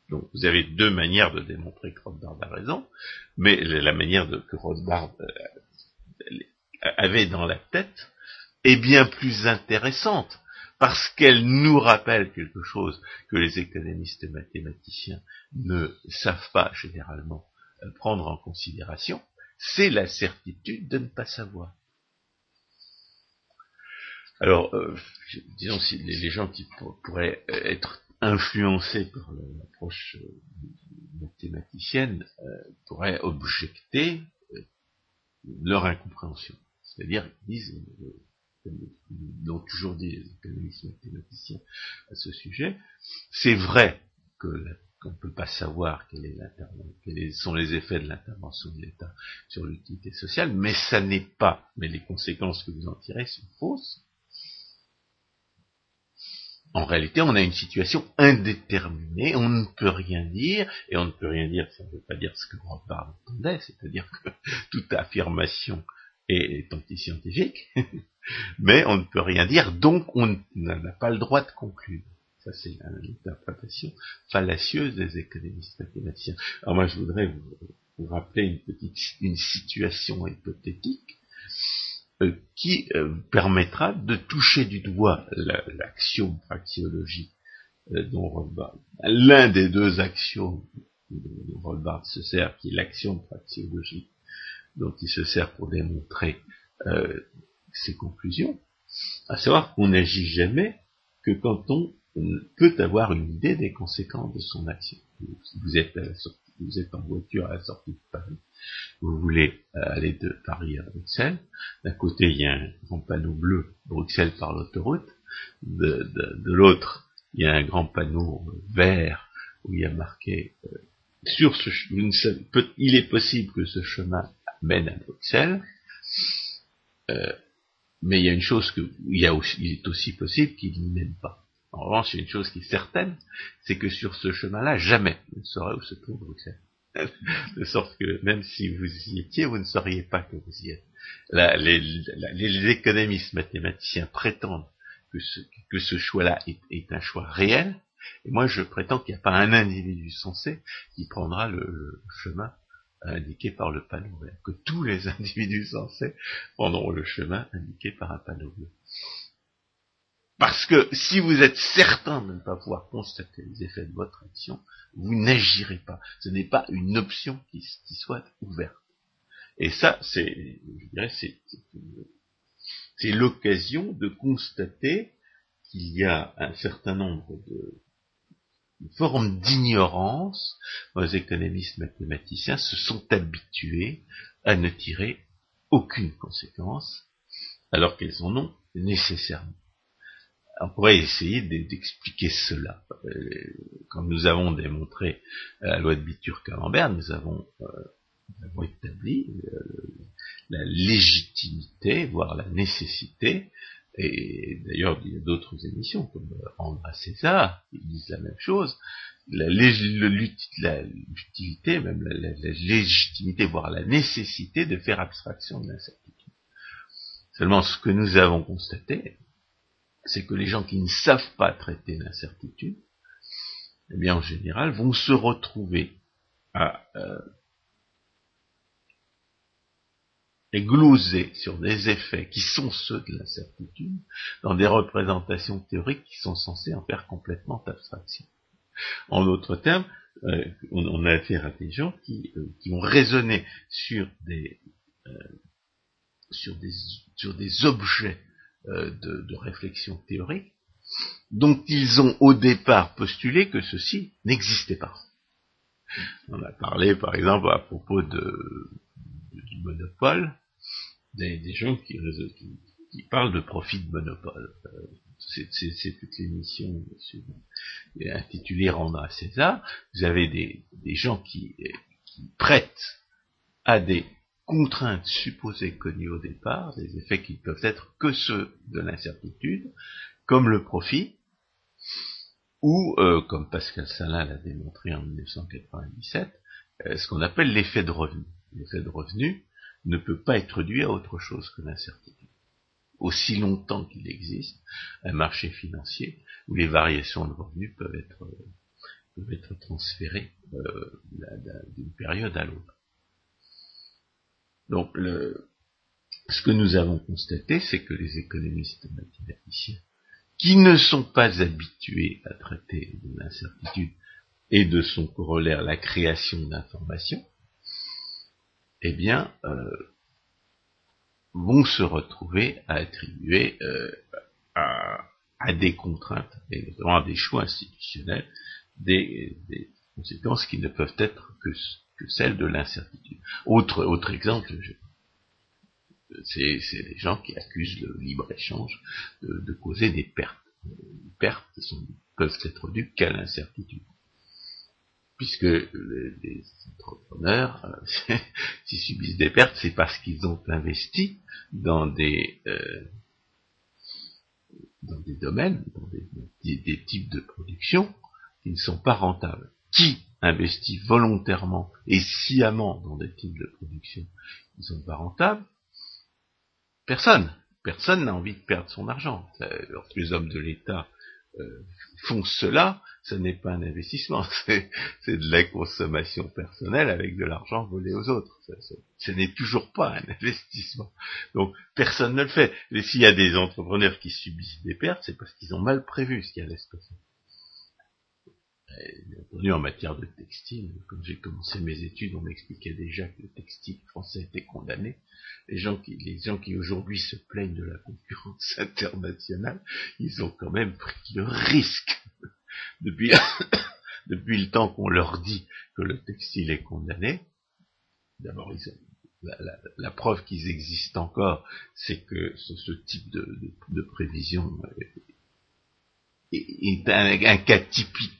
Speaker 2: Donc vous avez deux manières de démontrer que Rothbard a raison, mais la manière de, que Rothbard euh, avait dans la tête est bien plus intéressante, parce qu'elle nous rappelle quelque chose que les économistes et mathématiciens ne savent pas généralement prendre en considération, c'est la certitude de ne pas savoir. Alors, euh, disons, si les, gens qui pourraient être influencés par l'approche euh, mathématicienne pourraient objecter leur incompréhension. C'est-à-dire qu'ils disent, l'ont toujours dit les économistes mathématiciens à ce sujet, c'est vrai que qu'on ne peut pas savoir quels sont les effets de l'intervention de l'État sur l'utilité sociale, mais ça n'est pas, mais les conséquences que vous en tirez sont fausses. En réalité, on a une situation indéterminée, on ne peut rien dire, et on ne peut rien dire, ça ne veut pas dire ce que Rothbard entendait, c'est-à-dire que toute affirmation est anti-scientifique, mais on ne peut rien dire, donc on n'a pas le droit de conclure. Ça, c'est l'interprétation fallacieuse des économistes mathématiciens. Alors moi, je voudrais vous, rappeler une petite une situation hypothétique euh, qui euh, permettra de toucher du doigt l'axiome praxiologique euh, dont Rothbard, l'un des deux axiomes dont Rothbard se sert, qui est l'axiome praxiologique dont il se sert pour démontrer ses conclusions, à savoir qu'on n'agit jamais que quand on peut avoir une idée des conséquences de son action. Vous êtes, vous êtes en voiture à la sortie de Paris, vous voulez euh, aller de Paris à Bruxelles, d'un côté il y a un grand panneau bleu, Bruxelles par l'autoroute, de, l'autre il y a un grand panneau vert où il y a marqué euh, sur ce il est possible que ce chemin mène à Bruxelles, euh, mais il y a une chose que il, y a aussi, il est aussi possible qu'il n'y mène pas. En revanche, il y a une chose qui est certaine, c'est que sur ce chemin-là, jamais vous ne saurez où se trouve Bruxelles. de sorte que même si vous y étiez, vous ne sauriez pas que vous y êtes. les, économistes mathématiciens prétendent que ce, choix-là est, un choix réel, et moi je prétends qu'il n'y a pas un individu sensé qui prendra le, chemin indiqué par le panneau vert, que tous les individus sensés prendront le chemin indiqué par un panneau bleu. Parce que si vous êtes certain de ne pas pouvoir constater les effets de votre action, vous n'agirez pas. Ce n'est pas une option qui, soit ouverte. Et ça, c'est, je dirais, c'est, l'occasion de constater qu'il y a un certain nombre de, formes d'ignorance. Les économistes mathématiciens se sont habitués à ne tirer aucune conséquence, alors qu'elles en ont nécessairement on pourrait essayer d'expliquer cela. Euh, comme nous avons démontré la loi de Bitur-Camembert, nous avons, euh, établi euh, la légitimité, voire la nécessité, et d'ailleurs il y a d'autres émissions comme André César qui disent la même chose, l'utilité, même la, légitimité, voire la nécessité de faire abstraction de l'incertitude. Seulement ce que nous avons constaté, c'est que les gens qui ne savent pas traiter l'incertitude, eh bien en général, vont se retrouver à euh, sur des effets qui sont ceux de l'incertitude dans des représentations théoriques qui sont censées en faire complètement abstraction. En d'autres termes, euh, on, a affaire à des gens qui, euh, qui ont raisonné sur des, sur des, sur des objets euh, de, réflexion théorique, dont ils ont au départ postulé que ceci n'existait pas. On a parlé par exemple à propos du monopole, des, gens qui, parlent de profit de monopole. Euh, c'est toute l'émission intitulée Rendre à César. Vous avez des, gens qui prêtent à des contraintes supposées connues au départ, des effets qui peuvent être que ceux de l'incertitude, comme le profit, ou, euh, comme Pascal Salin l'a démontré en 1997, euh, ce qu'on appelle l'effet de revenu. L'effet de revenu ne peut pas être dû à autre chose que l'incertitude. Aussi longtemps qu'il existe un marché financier où les variations de revenus peuvent être, euh, peuvent être transférées d'une période à l'autre. Donc, le, ce que nous avons constaté, c'est que les économistes mathématiciens qui ne sont pas habitués à traiter de l'incertitude et de son corollaire la création d'informations, eh bien, euh, vont se retrouver à attribuer euh, à, des contraintes, et notamment à des choix institutionnels, des, conséquences qui ne peuvent être que, celles de l'incertitude. Autre, autre exemple, c'est les gens qui accusent le libre-échange de, causer des pertes. Les pertes peuvent être dues qu'à l'incertitude. Puisque les, entrepreneurs, euh, s'ils subissent des pertes, c'est parce qu'ils ont investi dans des, euh, dans des domaines, dans des, des types de production qui ne sont pas rentables. Qui investit volontairement et sciemment dans des types de production qui sont pas rentables, Personne. Personne n'a envie de perdre son argent. Lorsque les hommes de l'État euh, font cela, ce n'est pas un investissement, c'est de la consommation personnelle avec de l'argent volé aux autres. ce n'est toujours pas un investissement. Donc personne ne le fait. Et s'il y a des entrepreneurs qui subissent des pertes, c'est parce qu'ils ont mal prévu ce qui allait se passer entendu, en matière de textile, quand j'ai commencé mes études, on m'expliquait déjà que le textile français était condamné. Les gens qui, les gens qui aujourd'hui se plaignent de la concurrence internationale, ils ont quand même pris le risque. Depuis, depuis le temps qu'on leur dit que le textile est condamné, d'abord, la, preuve qu'ils existent encore, c'est que ce, type de, de prévision est un, cas typique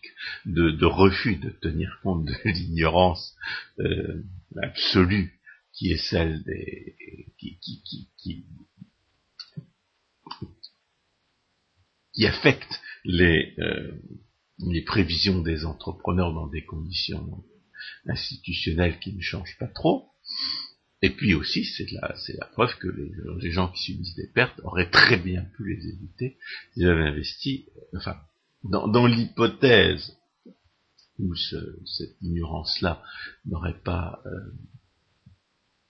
Speaker 2: de, refus de tenir compte de l'ignorance euh, absolue qui est celle des qui, qui, qui, affecte les, euh, les prévisions des entrepreneurs dans des conditions institutionnelles qui ne changent pas trop. Et puis aussi, c'est la, preuve que les, gens qui subissent des pertes auraient très bien pu les éviter s'ils avaient investi, euh, enfin, dans, l'hypothèse où cette ignorance-là n'aurait pas,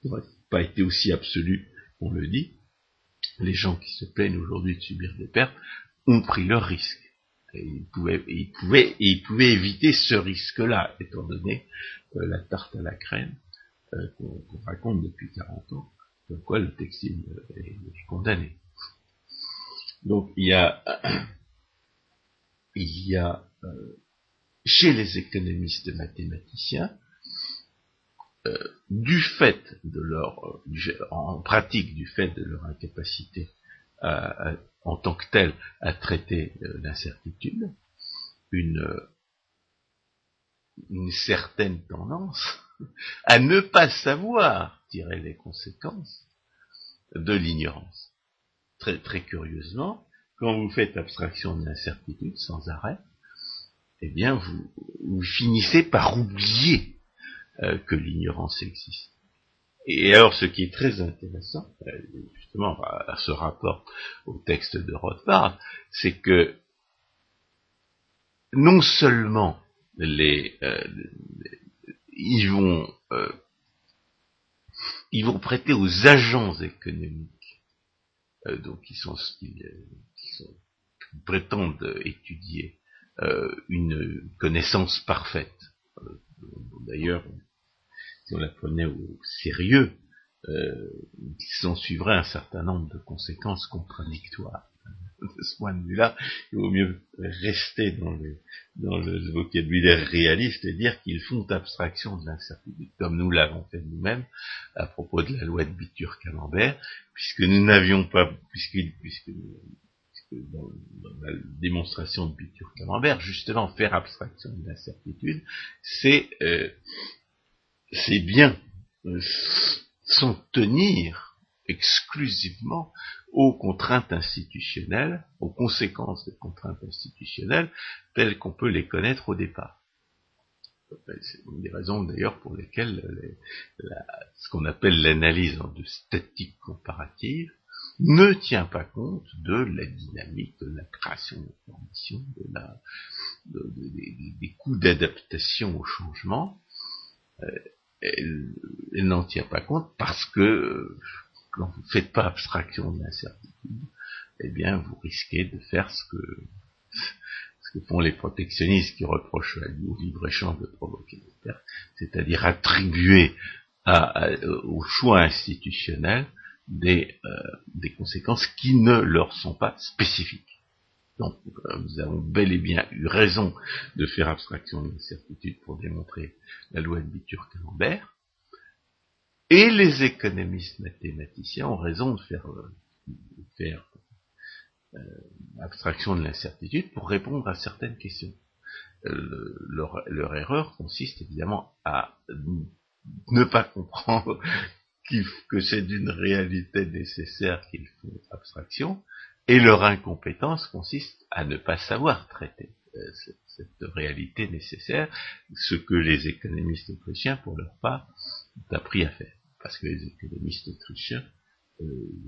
Speaker 2: euh, pas été aussi absolue qu'on le dit, les gens qui se plaignent aujourd'hui de subir des pertes ont pris leur risque. Et ils pouvaient, pouvaient éviter ce risque-là, étant donné euh, la tarte à la crème euh, qu'on raconte depuis 40 ans, de quoi le textile euh, est, condamné. Donc il y a, il y a euh, chez les économistes mathématiciens, du fait de leur, en pratique du fait de leur incapacité en tant que telle à traiter l'incertitude, une certaine tendance à ne pas savoir tirer les conséquences de l'ignorance. Très, très curieusement, quand vous faites abstraction de l'incertitude sans arrêt, eh bien, vous, finissez par oublier euh, que l'ignorance existe. Et alors, ce qui est très intéressant, euh, justement, à, ce rapport au texte de Rothbard, c'est que non seulement les, euh, ils vont, euh, ils vont prêter aux agents économiques, euh, donc qui sont, qui, sont, prétendent étudier euh, une connaissance parfaite. D'ailleurs, si on la prenait au sérieux, s'en suivrait un certain nombre de conséquences contradictoires de ce point de vue-là, il vaut mieux rester dans le, dans le vocabulaire réaliste et dire qu'ils font abstraction de l'incertitude, comme nous l'avons fait nous-mêmes à propos de la loi de Bitur-Camembert, puisque nous n'avions pas, puisque, puisque, dans, la démonstration de Bitur-Camembert, justement faire abstraction de l'incertitude, c'est euh, bien euh, s'en tenir exclusivement aux contraintes institutionnelles, aux conséquences des contraintes institutionnelles telles qu'on peut les connaître au départ. C'est une des raisons d'ailleurs pour lesquelles ce qu'on appelle l'analyse de statique comparative ne tient pas compte de la dynamique, de la création de la, des coûts d'adaptation au changement. Euh, elle, n'en tient pas compte parce que quand vous ne faites pas abstraction de l'incertitude, eh bien vous risquez de faire ce que, ce que font les protectionnistes qui reprochent au libre-échange de provoquer des pertes, c'est-à-dire attribuer à, au choix institutionnel des, euh, des conséquences qui ne leur sont pas spécifiques. Donc, euh, nous avons bel et bien eu raison de faire abstraction de l'incertitude pour démontrer la loi de Bitur-Camembert. Et les économistes mathématiciens ont raison de faire, euh, faire abstraction de l'incertitude pour répondre à certaines questions. leur, leur, erreur consiste évidemment à ne pas comprendre que c'est d'une réalité nécessaire qu'ils font abstraction, et leur incompétence consiste à ne pas savoir traiter euh, cette, réalité nécessaire, ce que les économistes autrichiens, pour leur part, ont appris à faire. Parce que les économistes autrichiens euh,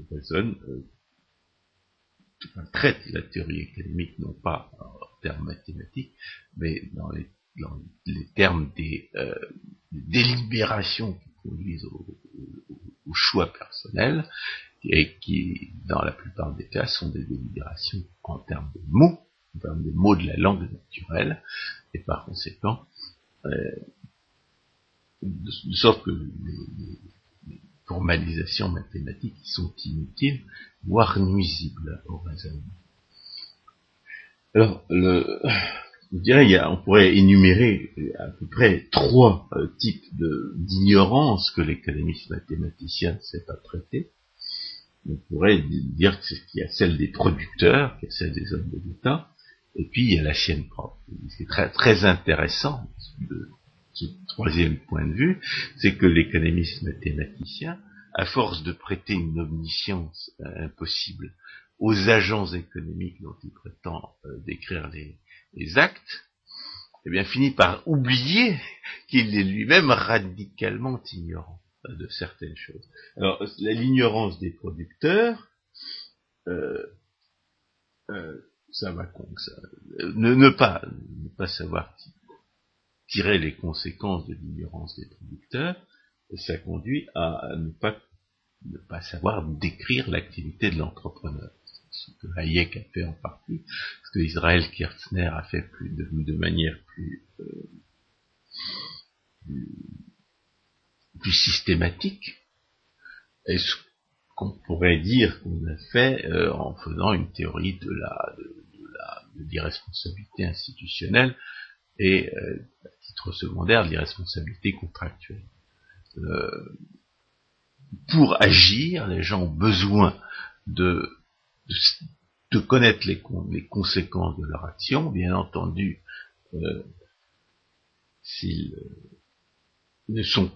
Speaker 2: raisonnent, euh, traitent la théorie économique non pas en termes mathématiques, mais dans les, dans les termes des, euh, délibérations qui conduisent au, au choix personnel, et qui, dans la plupart des cas, sont des délibérations en termes de mots, en termes de mots de la langue naturelle, et par conséquent, euh, sorte que les, formalisations mathématiques sont inutiles, voire nuisibles au raisonnement. Alors, le, je dirais, on pourrait énumérer à peu près trois euh, types d'ignorance que l'économiste mathématicien ne sait pas traiter. On pourrait dire qu'il y a celle des producteurs, qu'il y a celle des hommes de l'État, et puis il y a la sienne propre. Ce qui est très, très intéressant de troisième point de vue, c'est que l'économiste mathématicien, à force de prêter une omniscience euh, impossible aux agents économiques dont il prétend euh, décrire les, actes, eh bien, finit par oublier qu'il est lui-même radicalement ignorant de certaines choses. Alors, l'ignorance des producteurs, euh, euh, ça va contre ça. Ne, ne, pas, ne pas savoir tirer les conséquences de l'ignorance des producteurs, ça conduit à ne pas, ne pas savoir décrire l'activité de l'entrepreneur. Ce que Hayek a fait en partie, ce que Israël Kirchner a fait plus de, manière plus, euh, plus, systématique, et ce qu'on pourrait dire qu'on a fait euh, en faisant une théorie de la de, la l'irresponsabilité institutionnelle et euh, secondaire de l'irresponsabilité contractuelle. pour agir, les gens ont besoin de connaître les, conséquences de leur action, bien entendu, euh, s'ils euh, euh, ne sont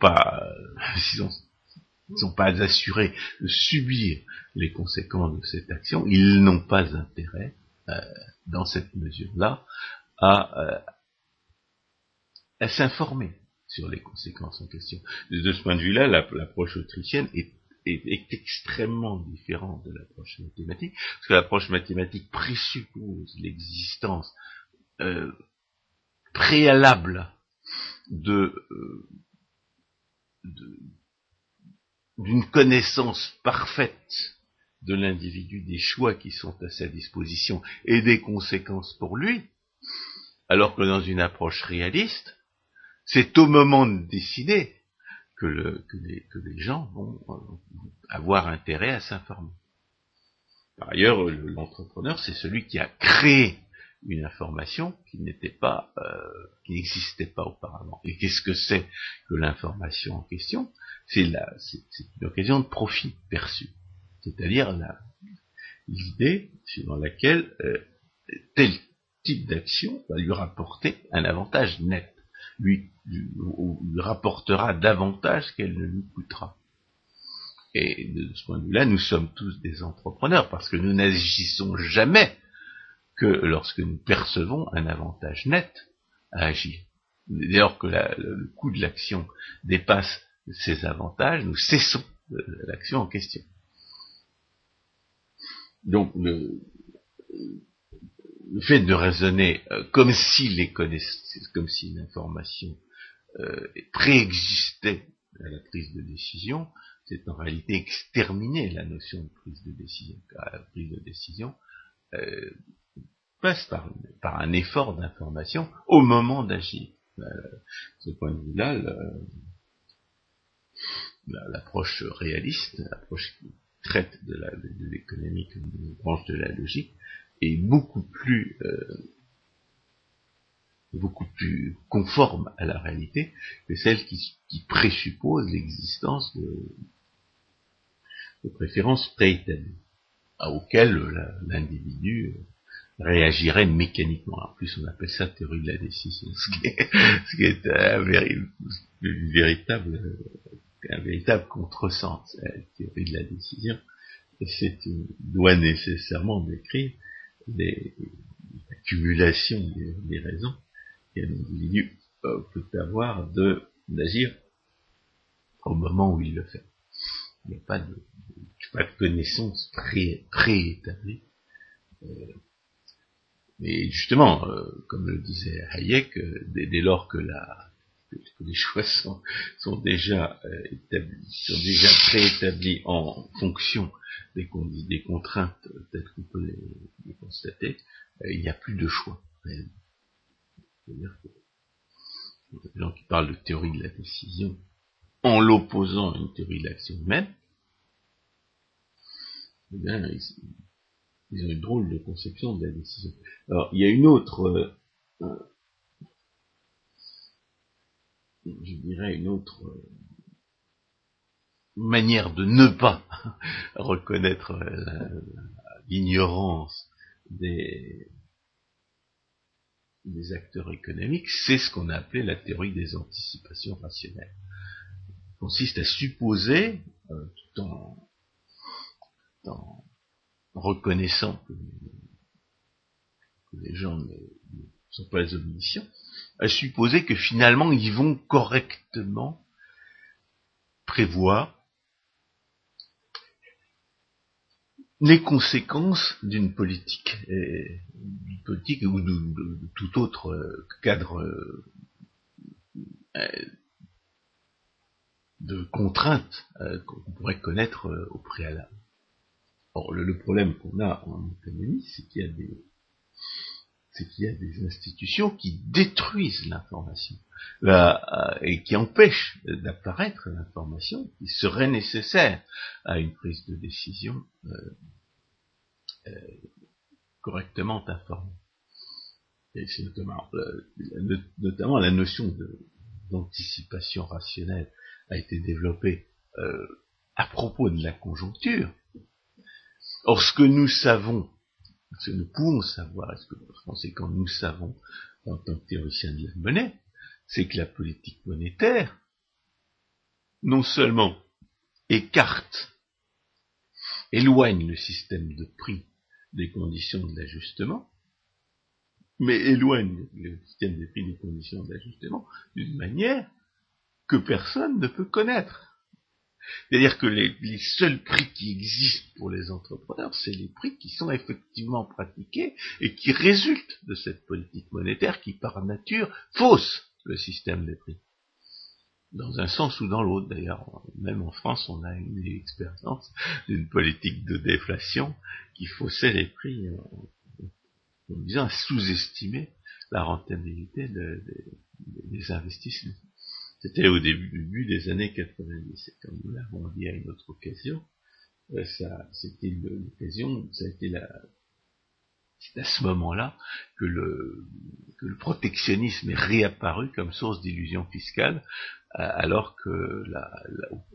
Speaker 2: pas assurés de subir les conséquences de cette action, ils n'ont pas intérêt, dans cette mesure-là, à, à s'informer sur les conséquences en question. De, ce point de vue-là, l'approche autrichienne est est, extrêmement différent de l'approche mathématique, parce que l'approche mathématique présuppose l'existence euh, préalable de, euh, d'une connaissance parfaite de l'individu, des choix qui sont à sa disposition et des conséquences pour lui, alors que dans une approche réaliste, c'est au moment de décider que, le, que, les, gens vont avoir intérêt à s'informer. Par ailleurs, l'entrepreneur, c'est celui qui a créé une information qui n'était pas, euh, qui n'existait pas auparavant. Et qu'est-ce que c'est que l'information en question? C'est une occasion de profit perçu, c'est-à-dire l'idée suivant laquelle euh, tel type d'action va lui rapporter un avantage net lui, rapportera davantage qu'elle ne lui coûtera. Et de ce point de vue-là, nous sommes tous des entrepreneurs parce que nous n'agissons jamais que lorsque nous percevons un avantage net à agir. Dès lors que le coût de l'action dépasse ces avantages, nous cessons l'action en question. Donc le, fait de raisonner euh, comme si les connaissances, comme si l'information euh, préexistait à la prise de décision, c'est en réalité exterminer la notion de prise de décision. Car la prise de décision euh, passe par, par, un effort d'information au moment d'agir. Euh, ce point de vue-là, l'approche réaliste, l'approche qui traite de l'économie comme une branche de la logique, est beaucoup plus euh, beaucoup plus conforme à la réalité que celle qui, présuppose l'existence de, de préférences préétablies, auxquelles l'individu réagirait mécaniquement. En plus, on appelle ça théorie de la décision, ce qui est, un, véritable, un véritable contresens, la théorie de la décision. C'est doit nécessairement décrire des, des, raisons qu'un individu peut avoir de d'agir au moment où il le fait. Il n'y a pas de, pas de connaissance pré, préétablie. Euh, mais justement, euh, comme le disait Hayek, euh, dès, lors que, la, que, les choix sont, sont déjà euh, établis, sont déjà préétablis en fonction des, des contraintes telles qu'on peut les, les constater, il n'y a plus de choix C'est-à-dire que les gens qui parlent de théorie de la décision en l'opposant à une théorie de l'action humaine, eh bien, ils ont une drôle de conception de la décision. Alors, il y a une autre, euh, euh, je dirais une autre euh, manière de ne pas reconnaître l'ignorance des, acteurs économiques, c'est ce qu'on a appelé la théorie des anticipations rationnelles. Consiste à supposer, tout en, en reconnaissant que, les gens ne, sont pas les omniscients, à supposer que finalement ils vont correctement prévoir les conséquences d'une politique, d'une politique ou de, tout autre euh, cadre euh, de contraintes euh, qu'on pourrait connaître au préalable. Or, le, problème qu'on a en économie, c'est qu'il y a des c'est qu'il y a des institutions qui détruisent l'information euh, et qui empêchent d'apparaître l'information qui serait nécessaire à une prise de décision euh, euh, correctement informée. Et c'est notamment, notamment, la notion d'anticipation rationnelle a été développée à propos de la conjoncture, Or, ce que nous savons, ce que nous pouvons savoir, et ce que par conséquent nous savons en tant que théoriciens de la monnaie, c'est que la politique monétaire, non seulement écarte, éloigne le système de prix des conditions de l'ajustement, mais éloigne le système de prix des conditions d'ajustement d'une manière que personne ne peut connaître. C'est-à-dire que les, seuls prix qui existent pour les entrepreneurs, c'est les prix qui sont effectivement pratiqués et qui résultent de cette politique monétaire qui, par nature, fausse le système des prix. Dans un sens ou dans l'autre, d'ailleurs, même en France, on a une expérience d'une politique de déflation qui faussait les prix en, disant à sous-estimer la rentabilité des investissements. C'était au début des années 90. comme nous l'avons dit à une autre occasion, euh, ça, c'était l'occasion, ça a été la, c'est à ce moment-là que le, que le protectionnisme est réapparu comme source d'illusion fiscale, alors que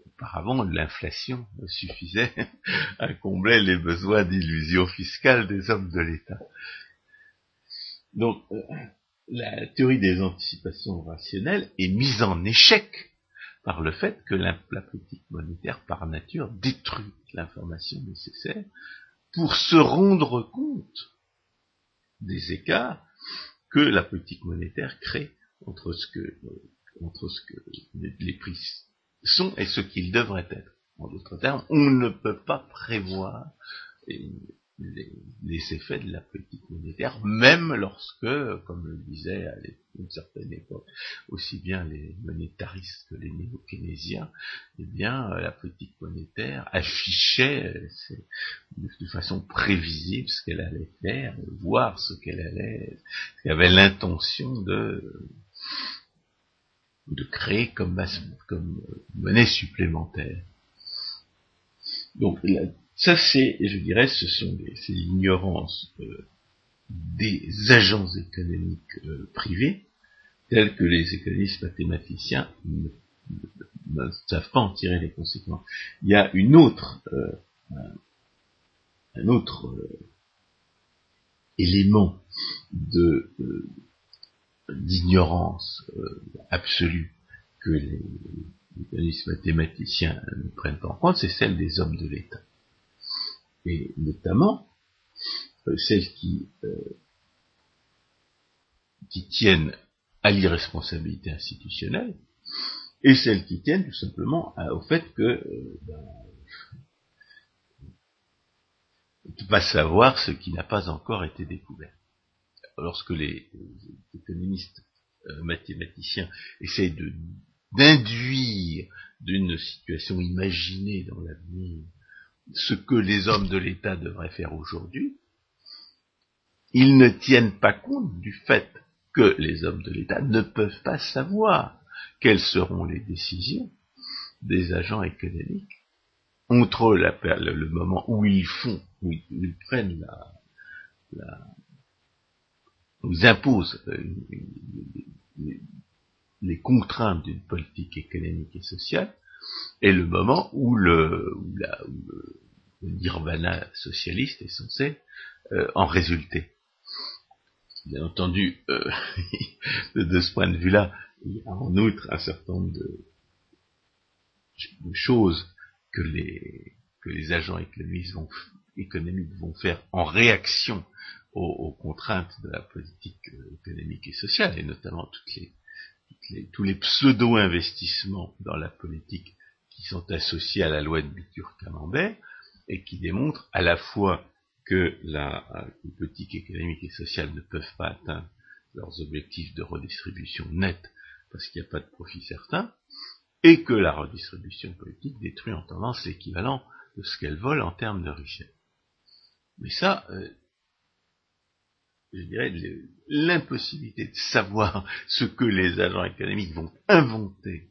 Speaker 2: auparavant l'inflation suffisait à combler les besoins d'illusion fiscale des hommes de l'État. Donc, euh, la théorie des anticipations rationnelles est mise en échec par le fait que la, politique monétaire, par nature, détruit l'information nécessaire pour se rendre compte des écarts que la politique monétaire crée entre ce que, entre ce que les prix sont et ce qu'ils devraient être. En d'autres termes, on ne peut pas prévoir les, effets de la politique monétaire, même lorsque, comme le disait à une certaine époque, aussi bien les monétaristes que les néo-keynésiens, eh bien, la politique monétaire affichait de façon prévisible ce qu'elle allait faire, voir ce qu'elle allait, ce qu'elle avait l'intention de, de créer comme, comme monnaie supplémentaire. Donc, ça, c'est, je dirais, ce sont c'est l'ignorance euh, des agents économiques euh, privés, tels que les économistes mathématiciens ne, savent pas en tirer les conséquences. Il y a une autre, euh, un autre élément de d'ignorance absolue que les, les économistes mathématiciens ne prennent pas en compte, c'est celle des hommes de l'État et notamment euh, celles qui, euh, qui tiennent à l'irresponsabilité institutionnelle, et celles qui tiennent tout simplement au fait que euh, ben, ne peut pas savoir ce qui n'a pas encore été découvert. Lorsque les, économistes mathématiciens essayent d'induire d'une situation imaginée dans l'avenir ce que les hommes de l'État devraient faire aujourd'hui, ils ne tiennent pas compte du fait que les hommes de l'État ne peuvent pas savoir quelles seront les décisions des agents économiques entre le, moment où ils font, où ils, prennent la, la, où imposent euh, les contraintes d'une politique économique et sociale, et le moment où le, nirvana socialiste est censé euh, en résulter. Bien entendu, euh, de, ce point de vue-là, il y a en outre un certain nombre de, choses que les, que les agents économiques vont, faire en réaction aux, contraintes de la politique euh, économique et sociale, et notamment tous les pseudo-investissements dans la politique sont associés à la loi de Bitur-Camembert, et qui démontrent à la fois que la politique économique et sociale ne peuvent pas atteindre leurs objectifs de redistribution nette parce qu'il n'y a pas de profit certain, et que la redistribution politique détruit en tendance l'équivalent de ce qu'elle vole en termes de richesse. Mais ça, euh, je dirais, l'impossibilité de savoir ce que les agents économiques vont inventer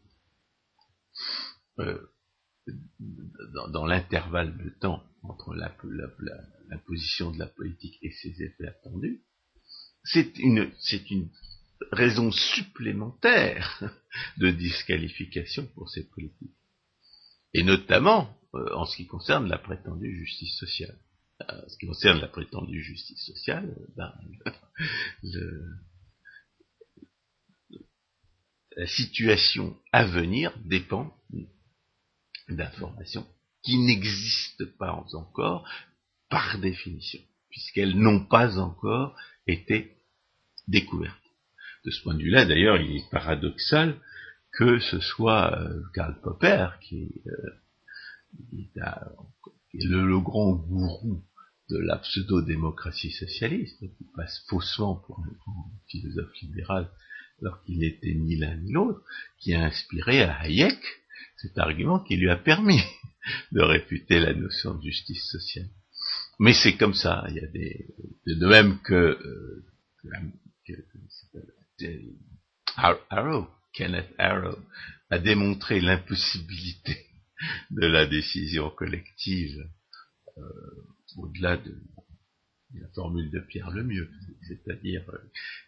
Speaker 2: euh, dans, l'intervalle de temps entre l'imposition de la politique et ses effets attendus, c'est une, c'est une raison supplémentaire de disqualification pour ces politiques. Et notamment euh, en ce qui concerne la prétendue justice sociale. Euh, en ce qui concerne la prétendue justice sociale, euh, ben, la situation à venir dépend d'informations qui n'existent pas encore par définition, puisqu'elles n'ont pas encore été découvertes. De ce point de vue-là, d'ailleurs, il est paradoxal que ce soit euh, Karl Popper qui, euh, est, le, grand gourou de la pseudo-démocratie socialiste, qui passe faussement pour un grand philosophe libéral alors qu'il n'était ni l'un ni l'autre, qui a inspiré à Hayek cet argument qui lui a permis de réfuter la notion de justice sociale. Mais c'est comme ça, il y a des, de même que, euh, Arrow, Kenneth Arrow, a démontré l'impossibilité de la décision collective euh, au-delà de, la formule de Pierre le mieux, c'est-à-dire euh,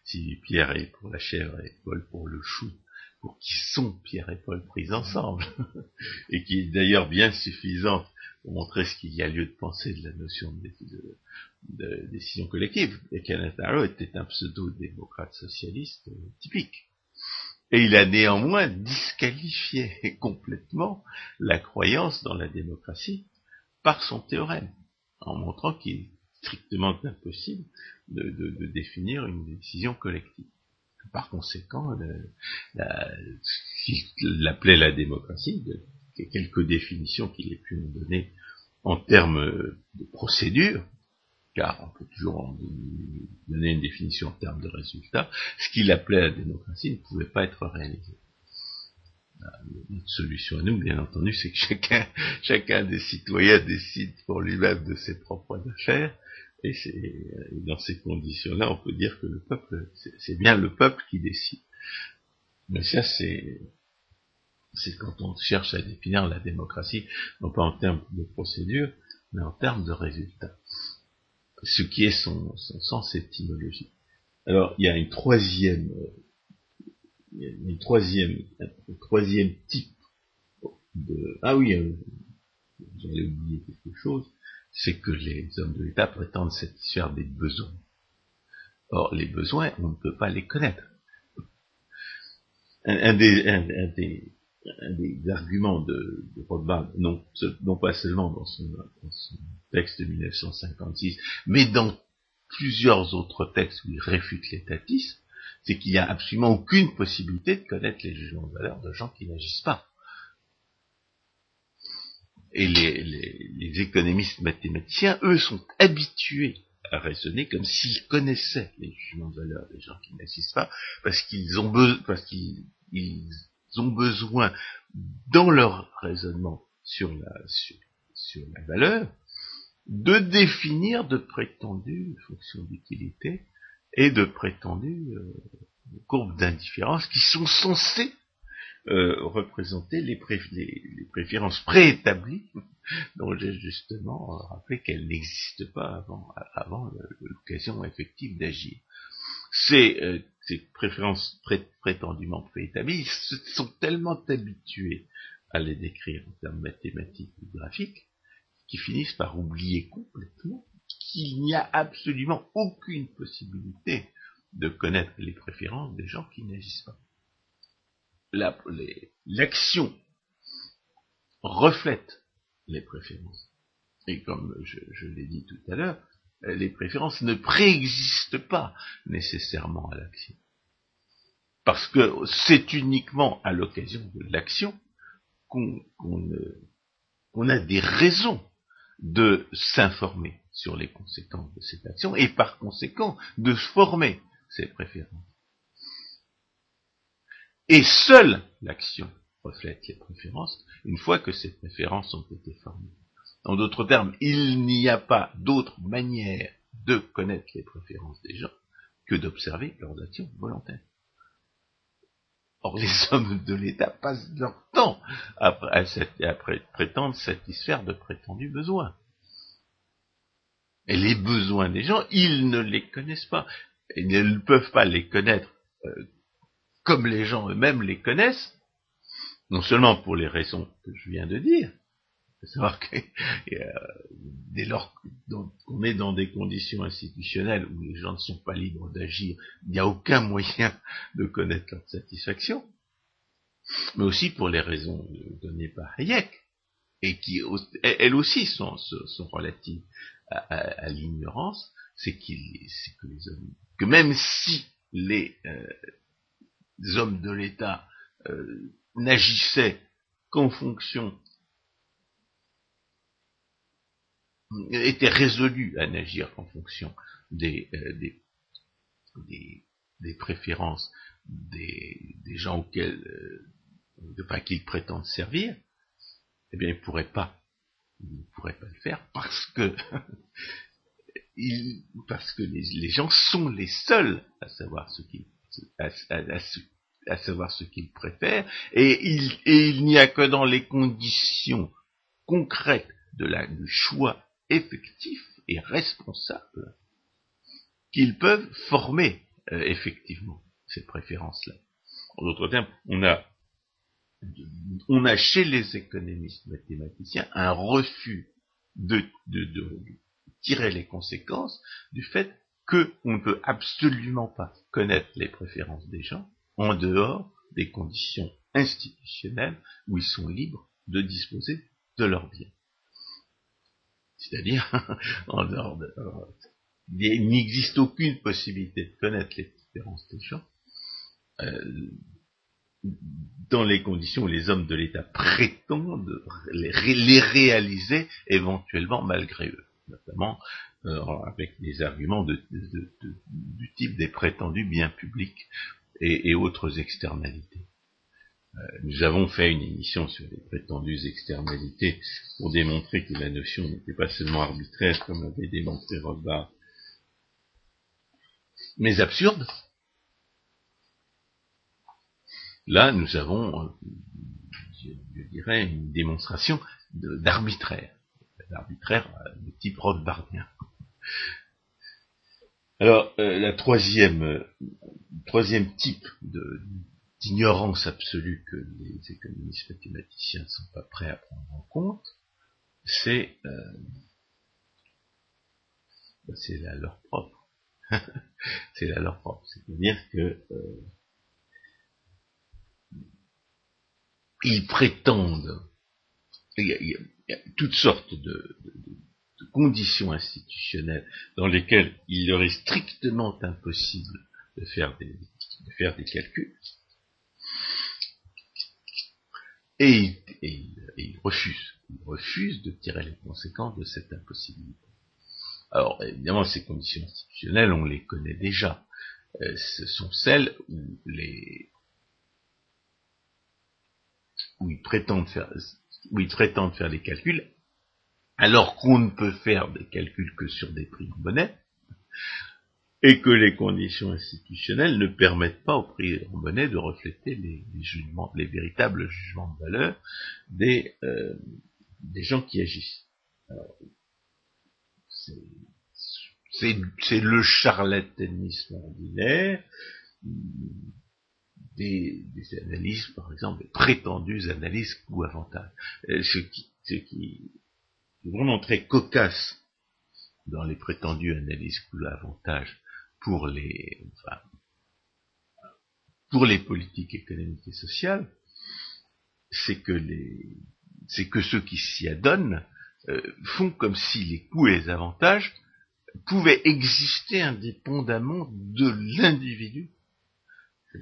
Speaker 2: si Pierre est pour la chèvre et Paul pour le chou, pour qui sont Pierre et Paul pris ensemble, et qui est d'ailleurs bien suffisante pour montrer ce qu'il y a lieu de penser de la notion de, décision collective. Et Kenneth Arrow était un pseudo-démocrate socialiste typique. Et il a néanmoins disqualifié complètement la croyance dans la démocratie par son théorème, en montrant qu'il est strictement impossible de, définir une décision collective. Par conséquent, ce qu'il appelait la démocratie, quelques définitions qu'il ait pu nous donner en termes de procédure, car on peut toujours donner une définition en termes de résultat, ce qu'il appelait la démocratie ne pouvait pas être réalisé. Notre solution à nous, bien entendu, c'est que chacun, chacun des citoyens décide pour lui-même de ses propres affaires, et, dans ces conditions-là, on peut dire que le peuple, c'est bien le peuple qui décide. Mais ça, c'est c'est quand on cherche à définir la démocratie, non pas en termes de procédure, mais en termes de résultats ce qui est son, sens étymologique. Alors, il y a une troisième, une troisième, un troisième type de, ah oui, euh, j'allais oublier quelque chose, c'est que les hommes de l'État prétendent satisfaire des besoins. Or, les besoins, on ne peut pas les connaître. Un, des, un, des, un des arguments de, Rothbard, non, non pas seulement dans son, dans son texte de 1956, mais dans plusieurs autres textes où il réfute l'étatisme, c'est qu'il n'y a absolument aucune possibilité de connaître les jugements de valeur de gens qui n'agissent pas. Et les, les, économistes mathématiciens, eux, sont habitués à raisonner comme s'ils connaissaient les jugements de valeur des gens qui n'agissent pas, parce qu'ils ont, parce qu'ils ont besoin, dans leur raisonnement sur la, sur la valeur, de définir de prétendues fonctions d'utilité et de prétendues euh, courbes d'indifférence qui sont censées euh, représenter les, préférences préétablies dont j'ai justement rappelé qu'elles n'existent pas avant, l'occasion effective d'agir. Ces, euh, ces préférences prétendument préétablies sont tellement habitués à les décrire en termes mathématiques ou graphiques qui finissent par oublier complètement qu'il n'y a absolument aucune possibilité de connaître les préférences des gens qui n'agissent pas. L'action reflète les préférences. Et comme je, je l'ai dit tout à l'heure, les préférences ne préexistent pas nécessairement à l'action. Parce que c'est uniquement à l'occasion de l'action qu'on a des raisons de s'informer sur les conséquences de cette action et par conséquent de former ses préférences. Et seule l'action reflète les préférences une fois que ces préférences ont été formées. En d'autres termes, il n'y a pas d'autre manière de connaître les préférences des gens que d'observer leurs actions volontaires. Or, les hommes de l'État passent leur temps à, prétendre satisfaire de prétendus besoins. Et les besoins des gens, ils ne les connaissent pas. Ils ne peuvent pas les connaître euh, comme les gens eux-mêmes les connaissent, non seulement pour les raisons que je viens de dire, savoir que euh, dès lors qu'on est dans des conditions institutionnelles où les gens ne sont pas libres d'agir, il n'y a aucun moyen de connaître leur satisfaction, mais aussi pour les raisons données par Hayek, et qui elles aussi sont, relatives à, l'ignorance, c'est que même si les, euh, hommes de l'État euh, n'agissaient qu'en fonction était résolu à n'agir qu'en fonction des, euh, des, des, préférences des, des, gens auxquels euh, pas qu'ils prétendent servir, eh bien, ils ne pourraient pas, ils ne pourraient pas le faire parce que ils, parce que les, les, gens sont les seuls à savoir ce qu'ils à, savoir ce qu'ils préfèrent et il, n'y a que dans les conditions concrètes de la, du choix effectifs et responsables qu'ils peuvent former euh, effectivement ces préférences-là. En d'autres termes, on a, on a chez les économistes mathématiciens un refus de, de, de tirer les conséquences du fait qu'on ne peut absolument pas connaître les préférences des gens en dehors des conditions institutionnelles où ils sont libres de disposer de leurs biens. C'est-à-dire, en dehors de, il n'existe aucune possibilité de connaître les différences des gens euh, dans les conditions où les hommes de l'État prétendent les, réaliser éventuellement malgré eux, notamment euh, avec des arguments de, du type des prétendus biens publics et, autres externalités. Euh, nous avons fait une émission sur les prétendues externalités pour démontrer que la notion n'était pas seulement arbitraire, comme l'avait démontré Rothbard, mais absurde. Là, nous avons, euh, je, dirais, une démonstration d'arbitraire, d'arbitraire euh, de type Rothbardien. Alors, euh, la troisième, troisième type d'ignorance absolue que les économistes mathématiciens ne sont pas prêts à prendre en compte, c'est bah, c'est la leur propre. c'est la leur propre. C'est-à-dire que ils prétendent, il y a, toutes sortes de, conditions institutionnelles dans lesquelles il leur est strictement impossible de faire des, faire des calculs, et, ils refusent, ils refusent de tirer les conséquences de cette impossibilité. Alors évidemment, ces conditions institutionnelles, on les connaît déjà. Euh, ce sont celles où les, où ils prétendent faire, où ils prétendent faire des calculs, alors qu'on ne peut faire des calculs que sur des prix en monnaie, et que les conditions institutionnelles ne permettent pas aux prix en monnaie de refléter les, jugements, les véritables jugements de valeur des, euh, des gens qui agissent. C'est le charlatanisme ordinaire, des, analyses, par exemple, des prétendues analyses coût-avantage. Euh, ce qui, vraiment très cocasse dans les prétendues analyses coût-avantage pour les, enfin, pour les politiques économiques et sociales, c'est que ceux qui s'y adonnent euh, font comme si les coûts et les avantages pouvaient exister indépendamment de l'individu. Euh,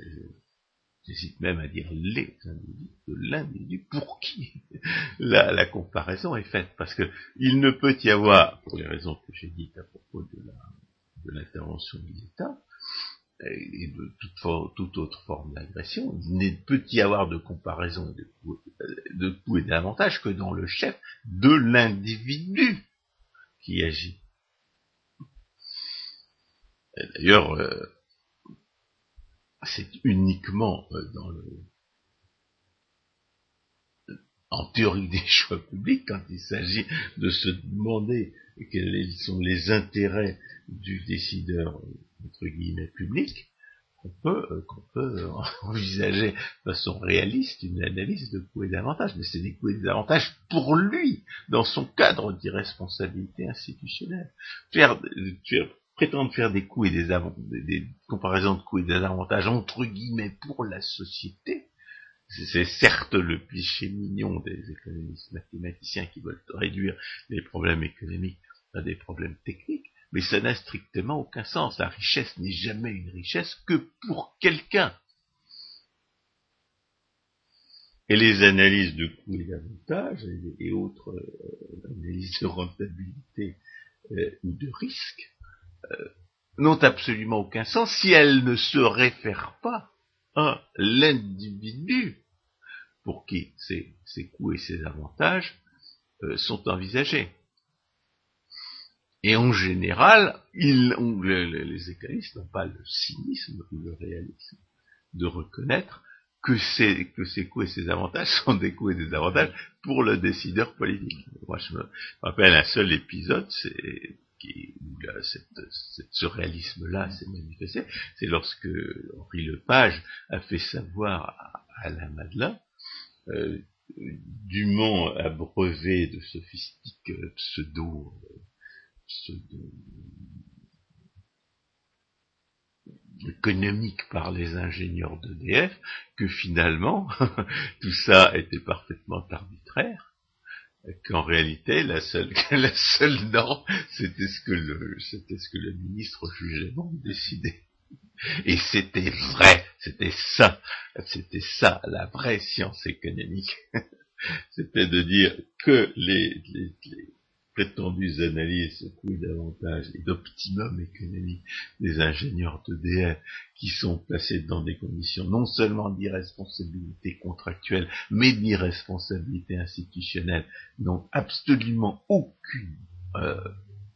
Speaker 2: j'hésite même à dire les individus, de l'individu pour qui la, la, comparaison est faite. Parce que il ne peut y avoir, pour les raisons que j'ai dites à propos de l'intervention de l'État, et de toute, autre forme d'agression, il ne peut y avoir de comparaison de coûts de et d'avantages que dans le chef de l'individu qui agit. D'ailleurs, euh, c'est uniquement euh, dans le en théorie des choix publics, quand il s'agit de se demander quels sont les intérêts du décideur entre guillemets public, qu'on peut, euh, envisager de façon réaliste une analyse de coûts et d'avantages, mais c'est des coûts et des avantages pour lui, dans son cadre d'irresponsabilité institutionnelle. Faire prétendre faire des coûts et des, des, comparaisons de coûts et des avantages entre guillemets pour la société, c'est certes le cliché mignon des économistes mathématiciens qui veulent réduire les problèmes économiques à des problèmes techniques, mais ça n'a strictement aucun sens. La richesse n'est jamais une richesse que pour quelqu'un. Et les analyses de coûts et d'avantages et, autres euh, analyses de rentabilité euh, ou de risque n'ont absolument aucun sens si elles ne se réfèrent pas à l'individu pour qui ces, coûts et ces avantages euh, sont envisagés. Et en général, les économistes n'ont pas le cynisme ou le réalisme de reconnaître que ces, que ces coûts et ces avantages sont des coûts et des avantages pour le décideur politique. Moi, je me rappelle un seul épisode, c'est où ce réalisme-là s'est manifesté, c'est lorsque Henri Lepage a fait savoir à, Alain Madelin, euh, Dumont abreuvé de sophistiques pseudo, pseudo économique par les ingénieurs d'EDF que finalement tout ça était parfaitement arbitraire qu'en réalité la seule la seule norme c'était ce que le ministre jugeait bon décider et c'était vrai c'était ça c'était ça la vraie science économique. C'était de dire que les prétendues analyses coût d'avantage et d'optimum économique des ingénieurs d'EDF qui sont placés dans des conditions non seulement d'irresponsabilité contractuelle, mais d'irresponsabilité institutionnelle, n'ont absolument aucune, euh,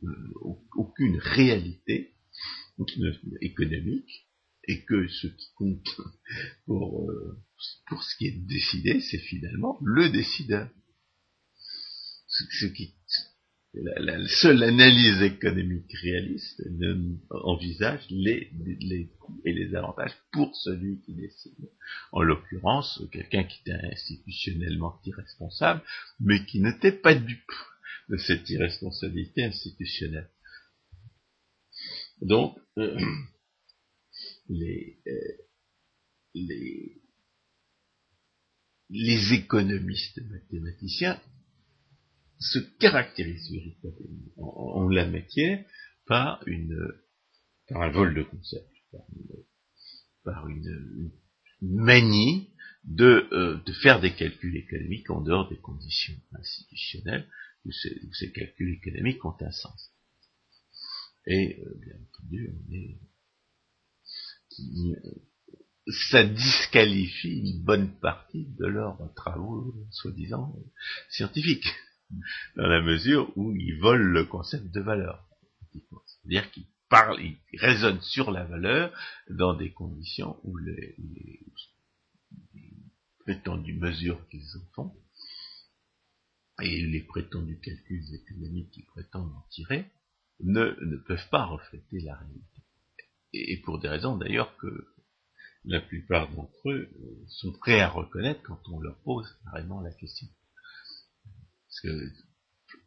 Speaker 2: euh aucune réalité économique, et que ce qui compte pour, euh, pour ce qui est décidé, c'est finalement le décideur. Ce, qui, la, seule analyse économique réaliste envisage les, coûts et les avantages pour celui qui décide. En l'occurrence, quelqu'un qui était institutionnellement irresponsable, mais qui n'était pas dupe de cette irresponsabilité institutionnelle. Donc, euh, euh, les, les économistes mathématiciens se caractérise véritablement en, la matière par une par un vol de concept, par une, manie de, euh, de faire des calculs économiques en dehors des conditions institutionnelles où ces, calculs économiques ont un sens. Et euh, bien entendu, on est, ça disqualifie une bonne partie de leurs travaux, soi-disant, scientifiques dans la mesure où ils volent le concept de valeur. C'est-à-dire qu'ils parlent, ils raisonnent sur la valeur dans des conditions où les, prétendues mesures qu'ils en font et les prétendus calculs économiques qu'ils prétendent en tirer ne, ne peuvent pas refléter la réalité. Et, pour des raisons d'ailleurs que la plupart d'entre eux sont prêts à reconnaître quand on leur pose carrément la question. Parce que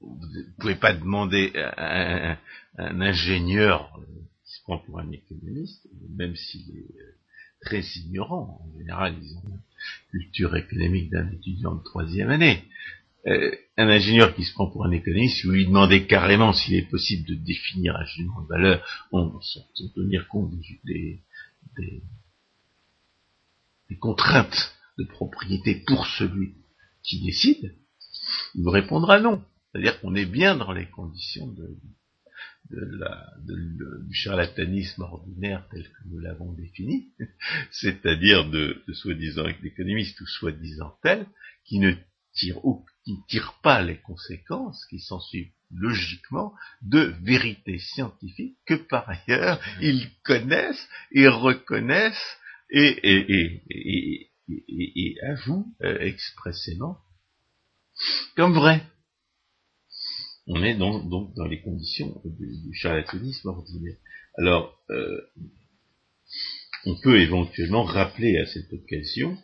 Speaker 2: vous ne pouvez pas demander à un, ingénieur euh, qui se prend pour un économiste, même s'il est euh, très ignorant, en général ils ont une culture économique d'un étudiant de troisième année, euh, un ingénieur qui se prend pour un économiste, vous lui demandez carrément s'il est possible de définir un jugement de valeur sans, tenir compte des, contraintes de propriété pour celui qui décide, il vous répondra non. C'est-à-dire qu'on est bien dans les conditions du charlatanisme ordinaire tel que nous l'avons défini, c'est-à-dire de, soi-disant économistes ou soi-disant tels qui ne tirent, pas les conséquences qui s'ensuivent logiquement de vérités scientifiques que par ailleurs ils connaissent et reconnaissent et avouent euh, expressément comme vrai. On est donc, dans les conditions du, charlatanisme ordinaire. Alors, euh, on peut éventuellement rappeler à cette occasion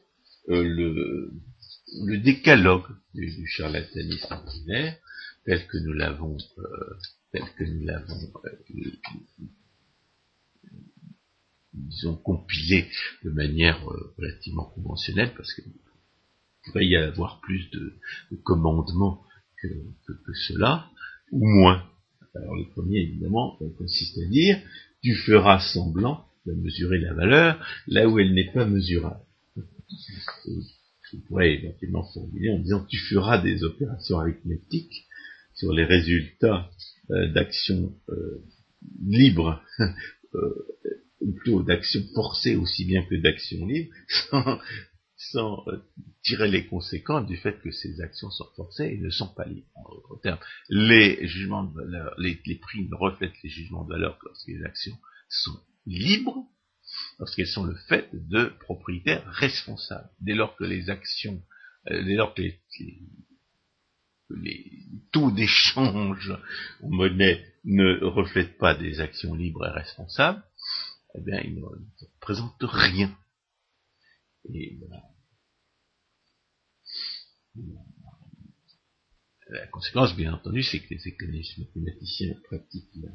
Speaker 2: euh, le, décalogue du, charlatanisme ordinaire tel que nous l'avons euh, tel que nous l'avons disons compilé de manière relativement conventionnelle parce que pourrait y avoir plus de, commandements que, cela, ou moins. Alors le premier, évidemment, consiste à dire, tu feras semblant de mesurer la valeur là où elle n'est pas mesurable. Je pourrais éventuellement formuler en disant, tu feras des opérations arithmétiques sur les résultats euh, d'actions euh, libres, euh, ou plutôt d'actions forcées aussi bien que d'actions libres, sans euh, tirer les conséquences du fait que ces actions sont forcées et ne sont pas libres. En d'autres termes, les jugements de valeur, les, les prix reflètent les jugements de valeur lorsque les actions sont libres, lorsqu'elles sont le fait de propriétaires responsables. Dès lors que les actions, euh, dès lors que les, les taux d'échange en monnaie ne reflètent pas des actions libres et responsables, eh bien, ils ne représentent rien et la conséquence, bien entendu, c'est que les économistes mathématiciens pratiquent le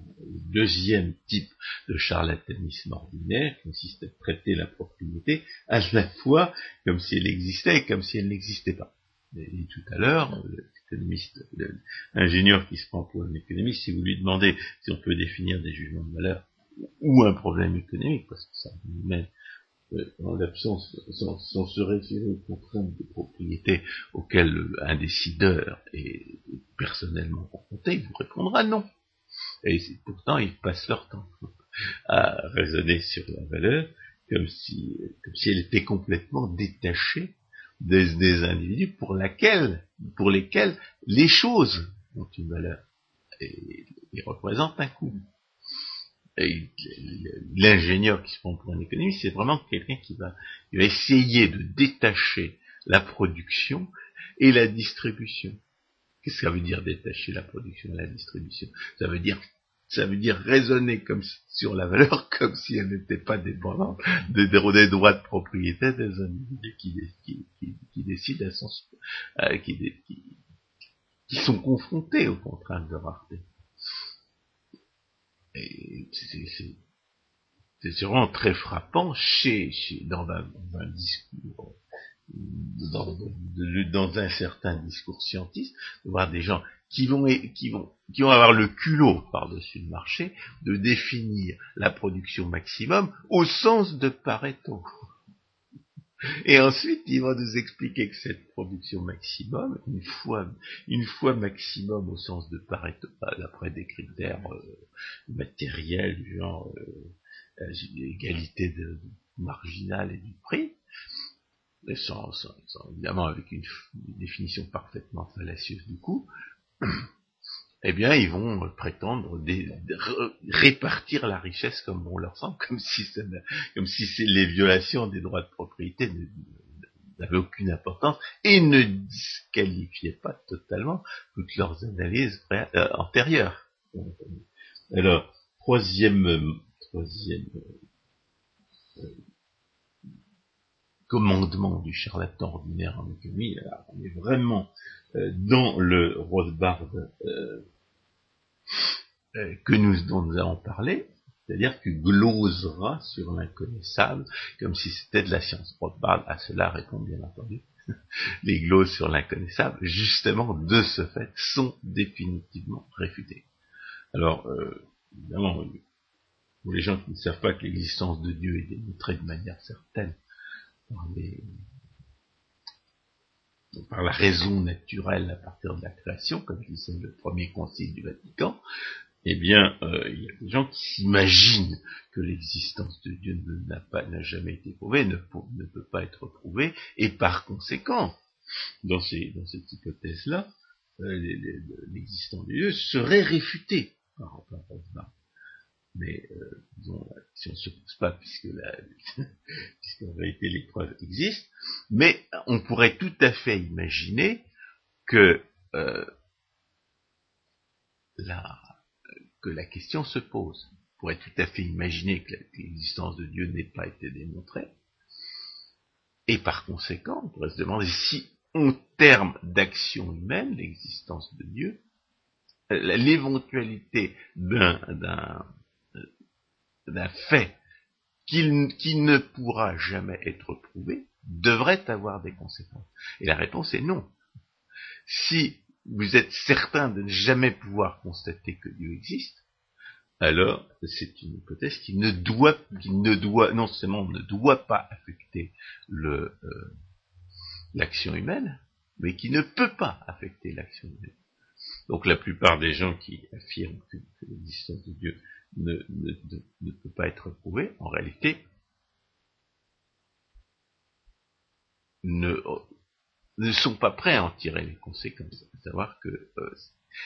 Speaker 2: deuxième type de charlatanisme ordinaire, qui consiste à traiter la propriété à la fois comme si elle existait et comme si elle n'existait pas. Et tout à l'heure, l'économiste, l'ingénieur qui se prend pour un économiste, si vous lui demandez si on peut définir des jugements de valeur ou un problème économique, parce que ça nous mène en l'absence, sans, se référer aux contraintes de propriété auxquelles un décideur est personnellement confronté, il vous répondra non. Et pourtant, ils passent leur temps à raisonner sur la valeur comme si, elle était complètement détachée des, individus pour, lesquels les choses ont une valeur et représentent un coût l'ingénieur qui se prend pour un économiste, c'est vraiment quelqu'un qui va, va essayer de détacher la production et la distribution. Qu'est-ce que ça veut dire détacher la production et la distribution? Ça veut dire ça veut dire raisonner comme sur la valeur comme si elle n'était pas dépendante des, droits de propriété des individus qui, décident à son, euh, qui, qui sont confrontés aux contraintes de rareté c'est vraiment très frappant chez, chez dans, un, discours, dans, dans, un certain discours scientiste, de voir des gens qui vont, qui vont, qui vont avoir le culot par-dessus le marché de définir la production maximum au sens de Pareto. Et ensuite, il va nous expliquer que cette production maximum, une fois, une maximum au sens de Pareto, d'après des critères euh, matériels genre euh, égalité de, marginale et du prix, sans, évidemment avec une, définition parfaitement fallacieuse du coût, eh bien, ils vont prétendre répartir la richesse comme bon leur semble, comme si, les violations des droits de propriété n'avaient aucune importance et ne disqualifiaient pas totalement toutes leurs analyses euh, antérieures. Alors, troisième, euh, commandement du charlatan ordinaire en économie, on est vraiment euh, dans le Rothbard euh, que nous, dont nous avons parlé, c'est-à-dire que glosera sur l'inconnaissable, comme si c'était de la science. Rothbard à cela répond bien entendu. Les gloses sur l'inconnaissable, justement, de ce fait, sont définitivement réfutées. Alors, euh, évidemment, pour les gens qui ne savent pas que l'existence de Dieu est démontrée de manière certaine par les, par la raison naturelle à partir de la création, comme disait le premier concile du Vatican, eh bien, euh, il y a des gens qui s'imaginent que l'existence de Dieu n'a jamais été prouvée, ne, peut pas être prouvée, et par conséquent, dans cette hypothèse-là, euh, l'existence de Dieu serait réfutée par, par, mais euh, disons, si on ne se pose pas, puisque la, puisqu'en réalité les preuves existent, mais on pourrait tout à fait imaginer que euh, la, que la question se pose. On pourrait tout à fait imaginer que l'existence de Dieu n'ait pas été démontrée, et par conséquent, on pourrait se demander si, en termes d'action humaine, l'existence de Dieu, l'éventualité d'un fait qui, ne pourra jamais être prouvé devrait avoir des conséquences Et la réponse est non. Si vous êtes certain de ne jamais pouvoir constater que Dieu existe, alors c'est une hypothèse qui ne doit, qui ne doit, non seulement ne doit pas affecter euh, l'action humaine, mais qui ne peut pas affecter l'action humaine. Donc la plupart des gens qui affirment que l'existence de Dieu ne, ne, peut pas être prouvé, en réalité, ne, ne sont pas prêts à en tirer les conséquences. À savoir que euh,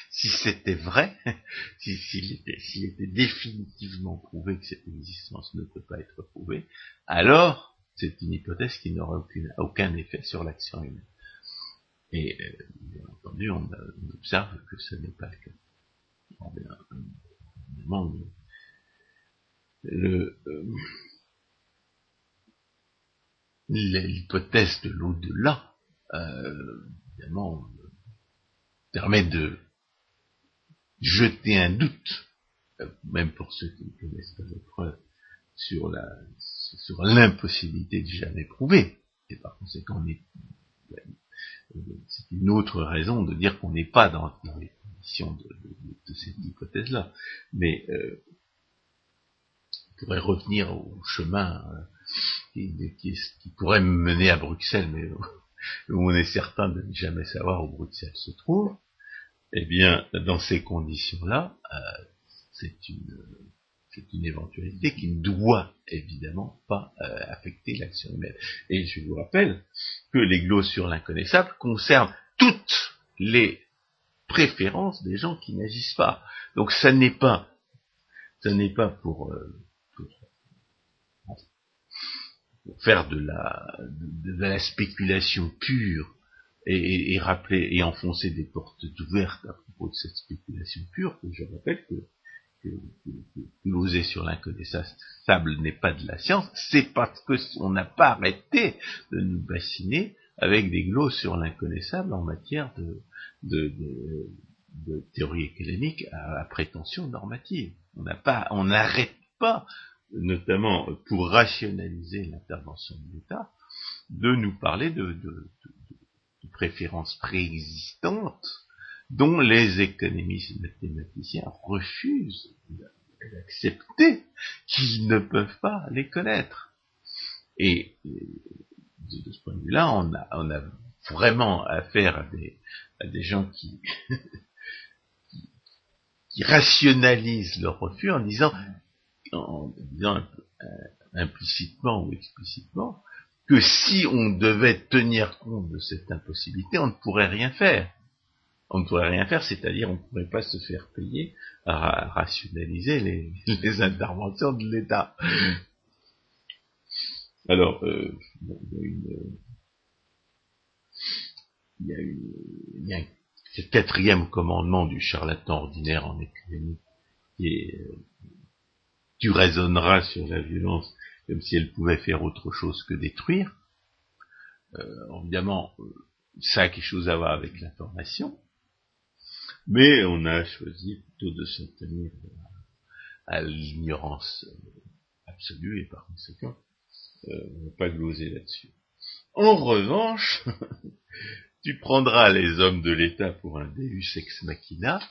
Speaker 2: si c'était vrai, s'il était, était, définitivement prouvé que cette existence ne peut pas être prouvée, alors c'est une hypothèse qui n'aura aucun effet sur l'action humaine. Et euh, bien entendu, on, observe que ce n'est pas le cas. évidemment, le, euh, l'hypothèse de l'au-delà, euh, évidemment, permet de jeter un doute, euh, même pour ceux qui ne connaissent pas les preuves, sur la sur l'impossibilité de jamais prouver. Et par conséquent, c'est une autre raison de dire qu'on n'est pas dans, les conditions de, cette hypothèse-là. Mais euh, on pourrait revenir au chemin euh, qui, qui, pourrait mener à Bruxelles, mais où on est certain de ne jamais savoir où Bruxelles se trouve. Eh bien, dans ces conditions-là, euh, c'est une une éventualité qui ne doit évidemment pas euh, affecter l'action humaine. Et je vous rappelle que les glosses sur l'inconnaissable concernent toutes les préférences des gens qui n'agissent pas. Donc ça n'est pas, ça n'est pas pour, euh, faire de la, de, la spéculation pure et, rappeler et enfoncer des portes ouvertes à propos de cette spéculation pure que je rappelle que que, sur l'inconnaissable n'est pas de la science, c'est parce qu'on n'a pas arrêté de nous bassiner avec des glosses sur l'inconnaissable en matière de, de, théorie économique à, prétention normative. On n'a pas, on n'arrête pas, notamment pour rationaliser l'intervention de l'État, de nous parler de, préférences préexistantes dont les économistes mathématiciens refusent d'accepter qu'ils ne peuvent pas les connaître. Et de ce point de vue-là, on a, vraiment affaire à des, gens qui, rationalisent leur refus en disant, en disant euh, implicitement ou explicitement, que si on devait tenir compte de cette impossibilité, on ne pourrait rien faire on ne pourrait rien faire, c'est-à-dire on ne pourrait pas se faire payer à rationaliser les, interventions de l'État. Alors, euh, il y a une, il y a ce quatrième commandement du charlatan ordinaire en économie qui est euh, tu raisonneras sur la violence comme si elle pouvait faire autre chose que détruire. Euh, évidemment, ça a quelque chose à voir avec l'information, mais on a choisi plutôt de s'en tenir à, l'ignorance euh, absolue et par conséquent, euh, on ne pas gloser là-dessus. En revanche, tu prendras les hommes de l'État pour un deus ex machina,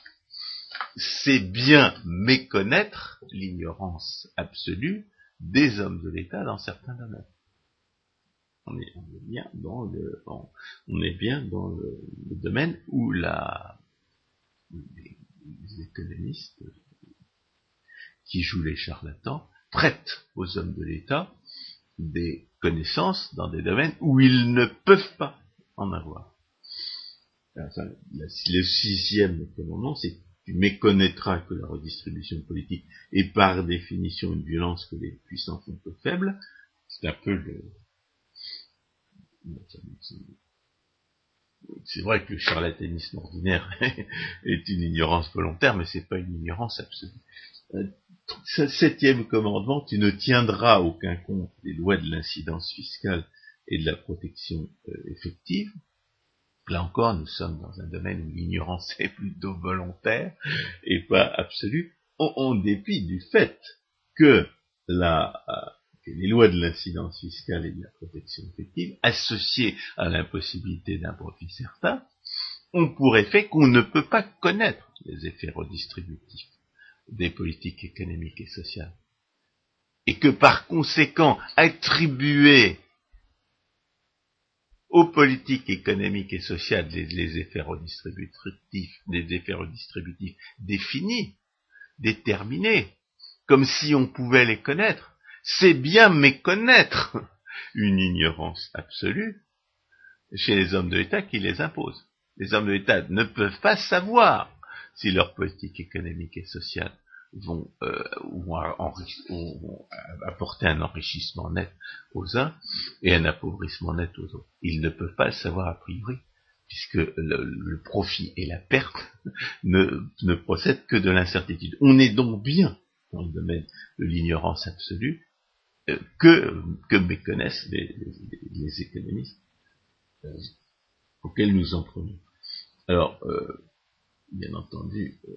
Speaker 2: c'est bien méconnaître l'ignorance absolue des hommes de l'État dans certains domaines. On est, bien dans le, on est bien dans le domaine où la, les économistes qui jouent les charlatans prêtent aux hommes de l'État des connaissances dans des domaines où ils ne peuvent pas en avoir. le sixième commandement, c'est tu méconnaîtras que la redistribution politique est par définition une violence que les puissants font peu faible. C'est un peu le, c'est vrai que le charlatanisme ordinaire est une ignorance volontaire, mais c'est pas une ignorance absolue. Euh, septième commandement, tu ne tiendras aucun compte des lois de l'incidence fiscale et de la protection euh, effective. Là encore, nous sommes dans un domaine où l'ignorance est plutôt volontaire et pas absolue, en dépit du fait que la, euh, les lois de l'incidence fiscale et de la protection effective, associées à l'impossibilité d'un profit certain, ont pour effet qu'on ne peut pas connaître les effets redistributifs des politiques économiques et sociales. Et que par conséquent, attribuer aux politiques économiques et sociales les, effets redistributifs, des effets redistributifs définis, déterminés, comme si on pouvait les connaître, c'est bien méconnaître une ignorance absolue chez les hommes de l'État qui les impose. Les hommes de l'État ne peuvent pas savoir si leur politique économique et sociale vont, euh, apporter un enrichissement net aux uns et un appauvrissement net aux autres. Ils ne peuvent pas le savoir a priori, puisque le, profit et la perte ne, procèdent que de l'incertitude. On est donc bien dans le domaine de l'ignorance absolue, que, que méconnaissent les, économistes euh, auxquels nous en prenons. Alors, euh, bien entendu, euh,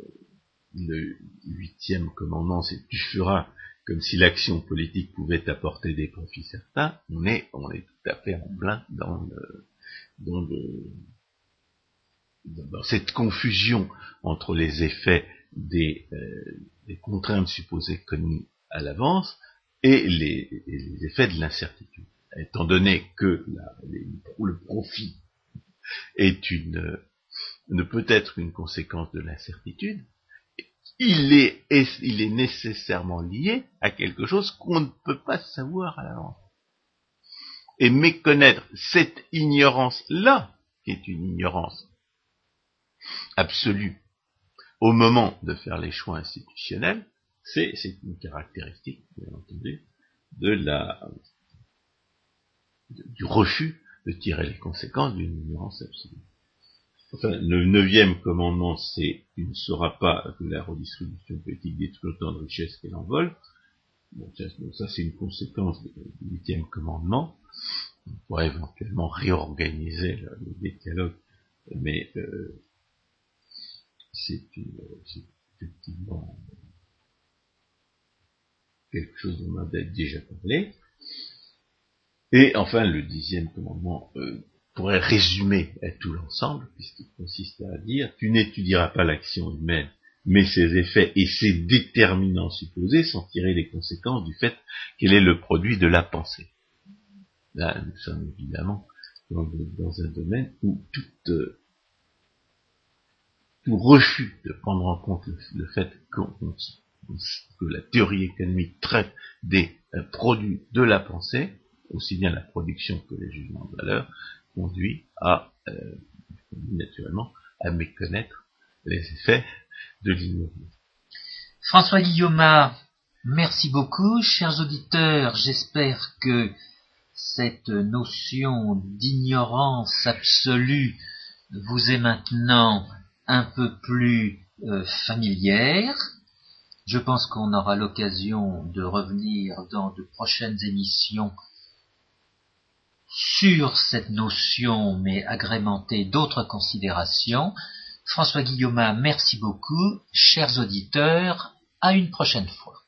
Speaker 2: le huitième commandement, c'est tu feras comme si l'action politique pouvait apporter des profits certains, on est, on est tout à fait en plein dans, dans, dans cette confusion entre les effets des, euh, contraintes supposées connues à l'avance et les, les, effets de l'incertitude. Étant donné que la, le profit est une, ne peut être une conséquence de l'incertitude, il est, nécessairement lié à quelque chose qu'on ne peut pas savoir à l'avance. Et méconnaître cette ignorance-là, qui est une ignorance absolue, au moment de faire les choix institutionnels, c'est une caractéristique, bien entendu, du refus de tirer les conséquences d'une ignorance absolue. Enfin, le neuvième commandement, c'est tu ne sauras pas que la redistribution politique détruit autant de richesses qu'elle en vole. Bon, ça, c'est une conséquence du huitième commandement. On pourrait éventuellement réorganiser le, décalogue, mais euh, c'est effectivement quelque chose dont on a déjà parlé. Et enfin, le dixième commandement euh, pourrait résumer tout l'ensemble, puisqu'il consiste à dire, tu n'étudieras pas l'action humaine, mais ses effets et ses déterminants supposés sans tirer les conséquences du fait qu'elle est le produit de la pensée. Là, nous sommes évidemment dans, un domaine où euh, tout refus de prendre en compte le, fait que la théorie économique traite des euh, produits de la pensée, aussi bien la production que les jugements de valeur, conduit à, euh, naturellement, à méconnaître les effets de l'ignorance.
Speaker 1: François Guillaume, merci beaucoup. Chers auditeurs, j'espère que cette notion d'ignorance absolue vous est maintenant un peu plus euh, familière. Je pense qu'on aura l'occasion de revenir dans de prochaines émissions sur cette notion, mais agrémentée d'autres considérations. François Guillaume, merci beaucoup. Chers auditeurs, à une prochaine fois.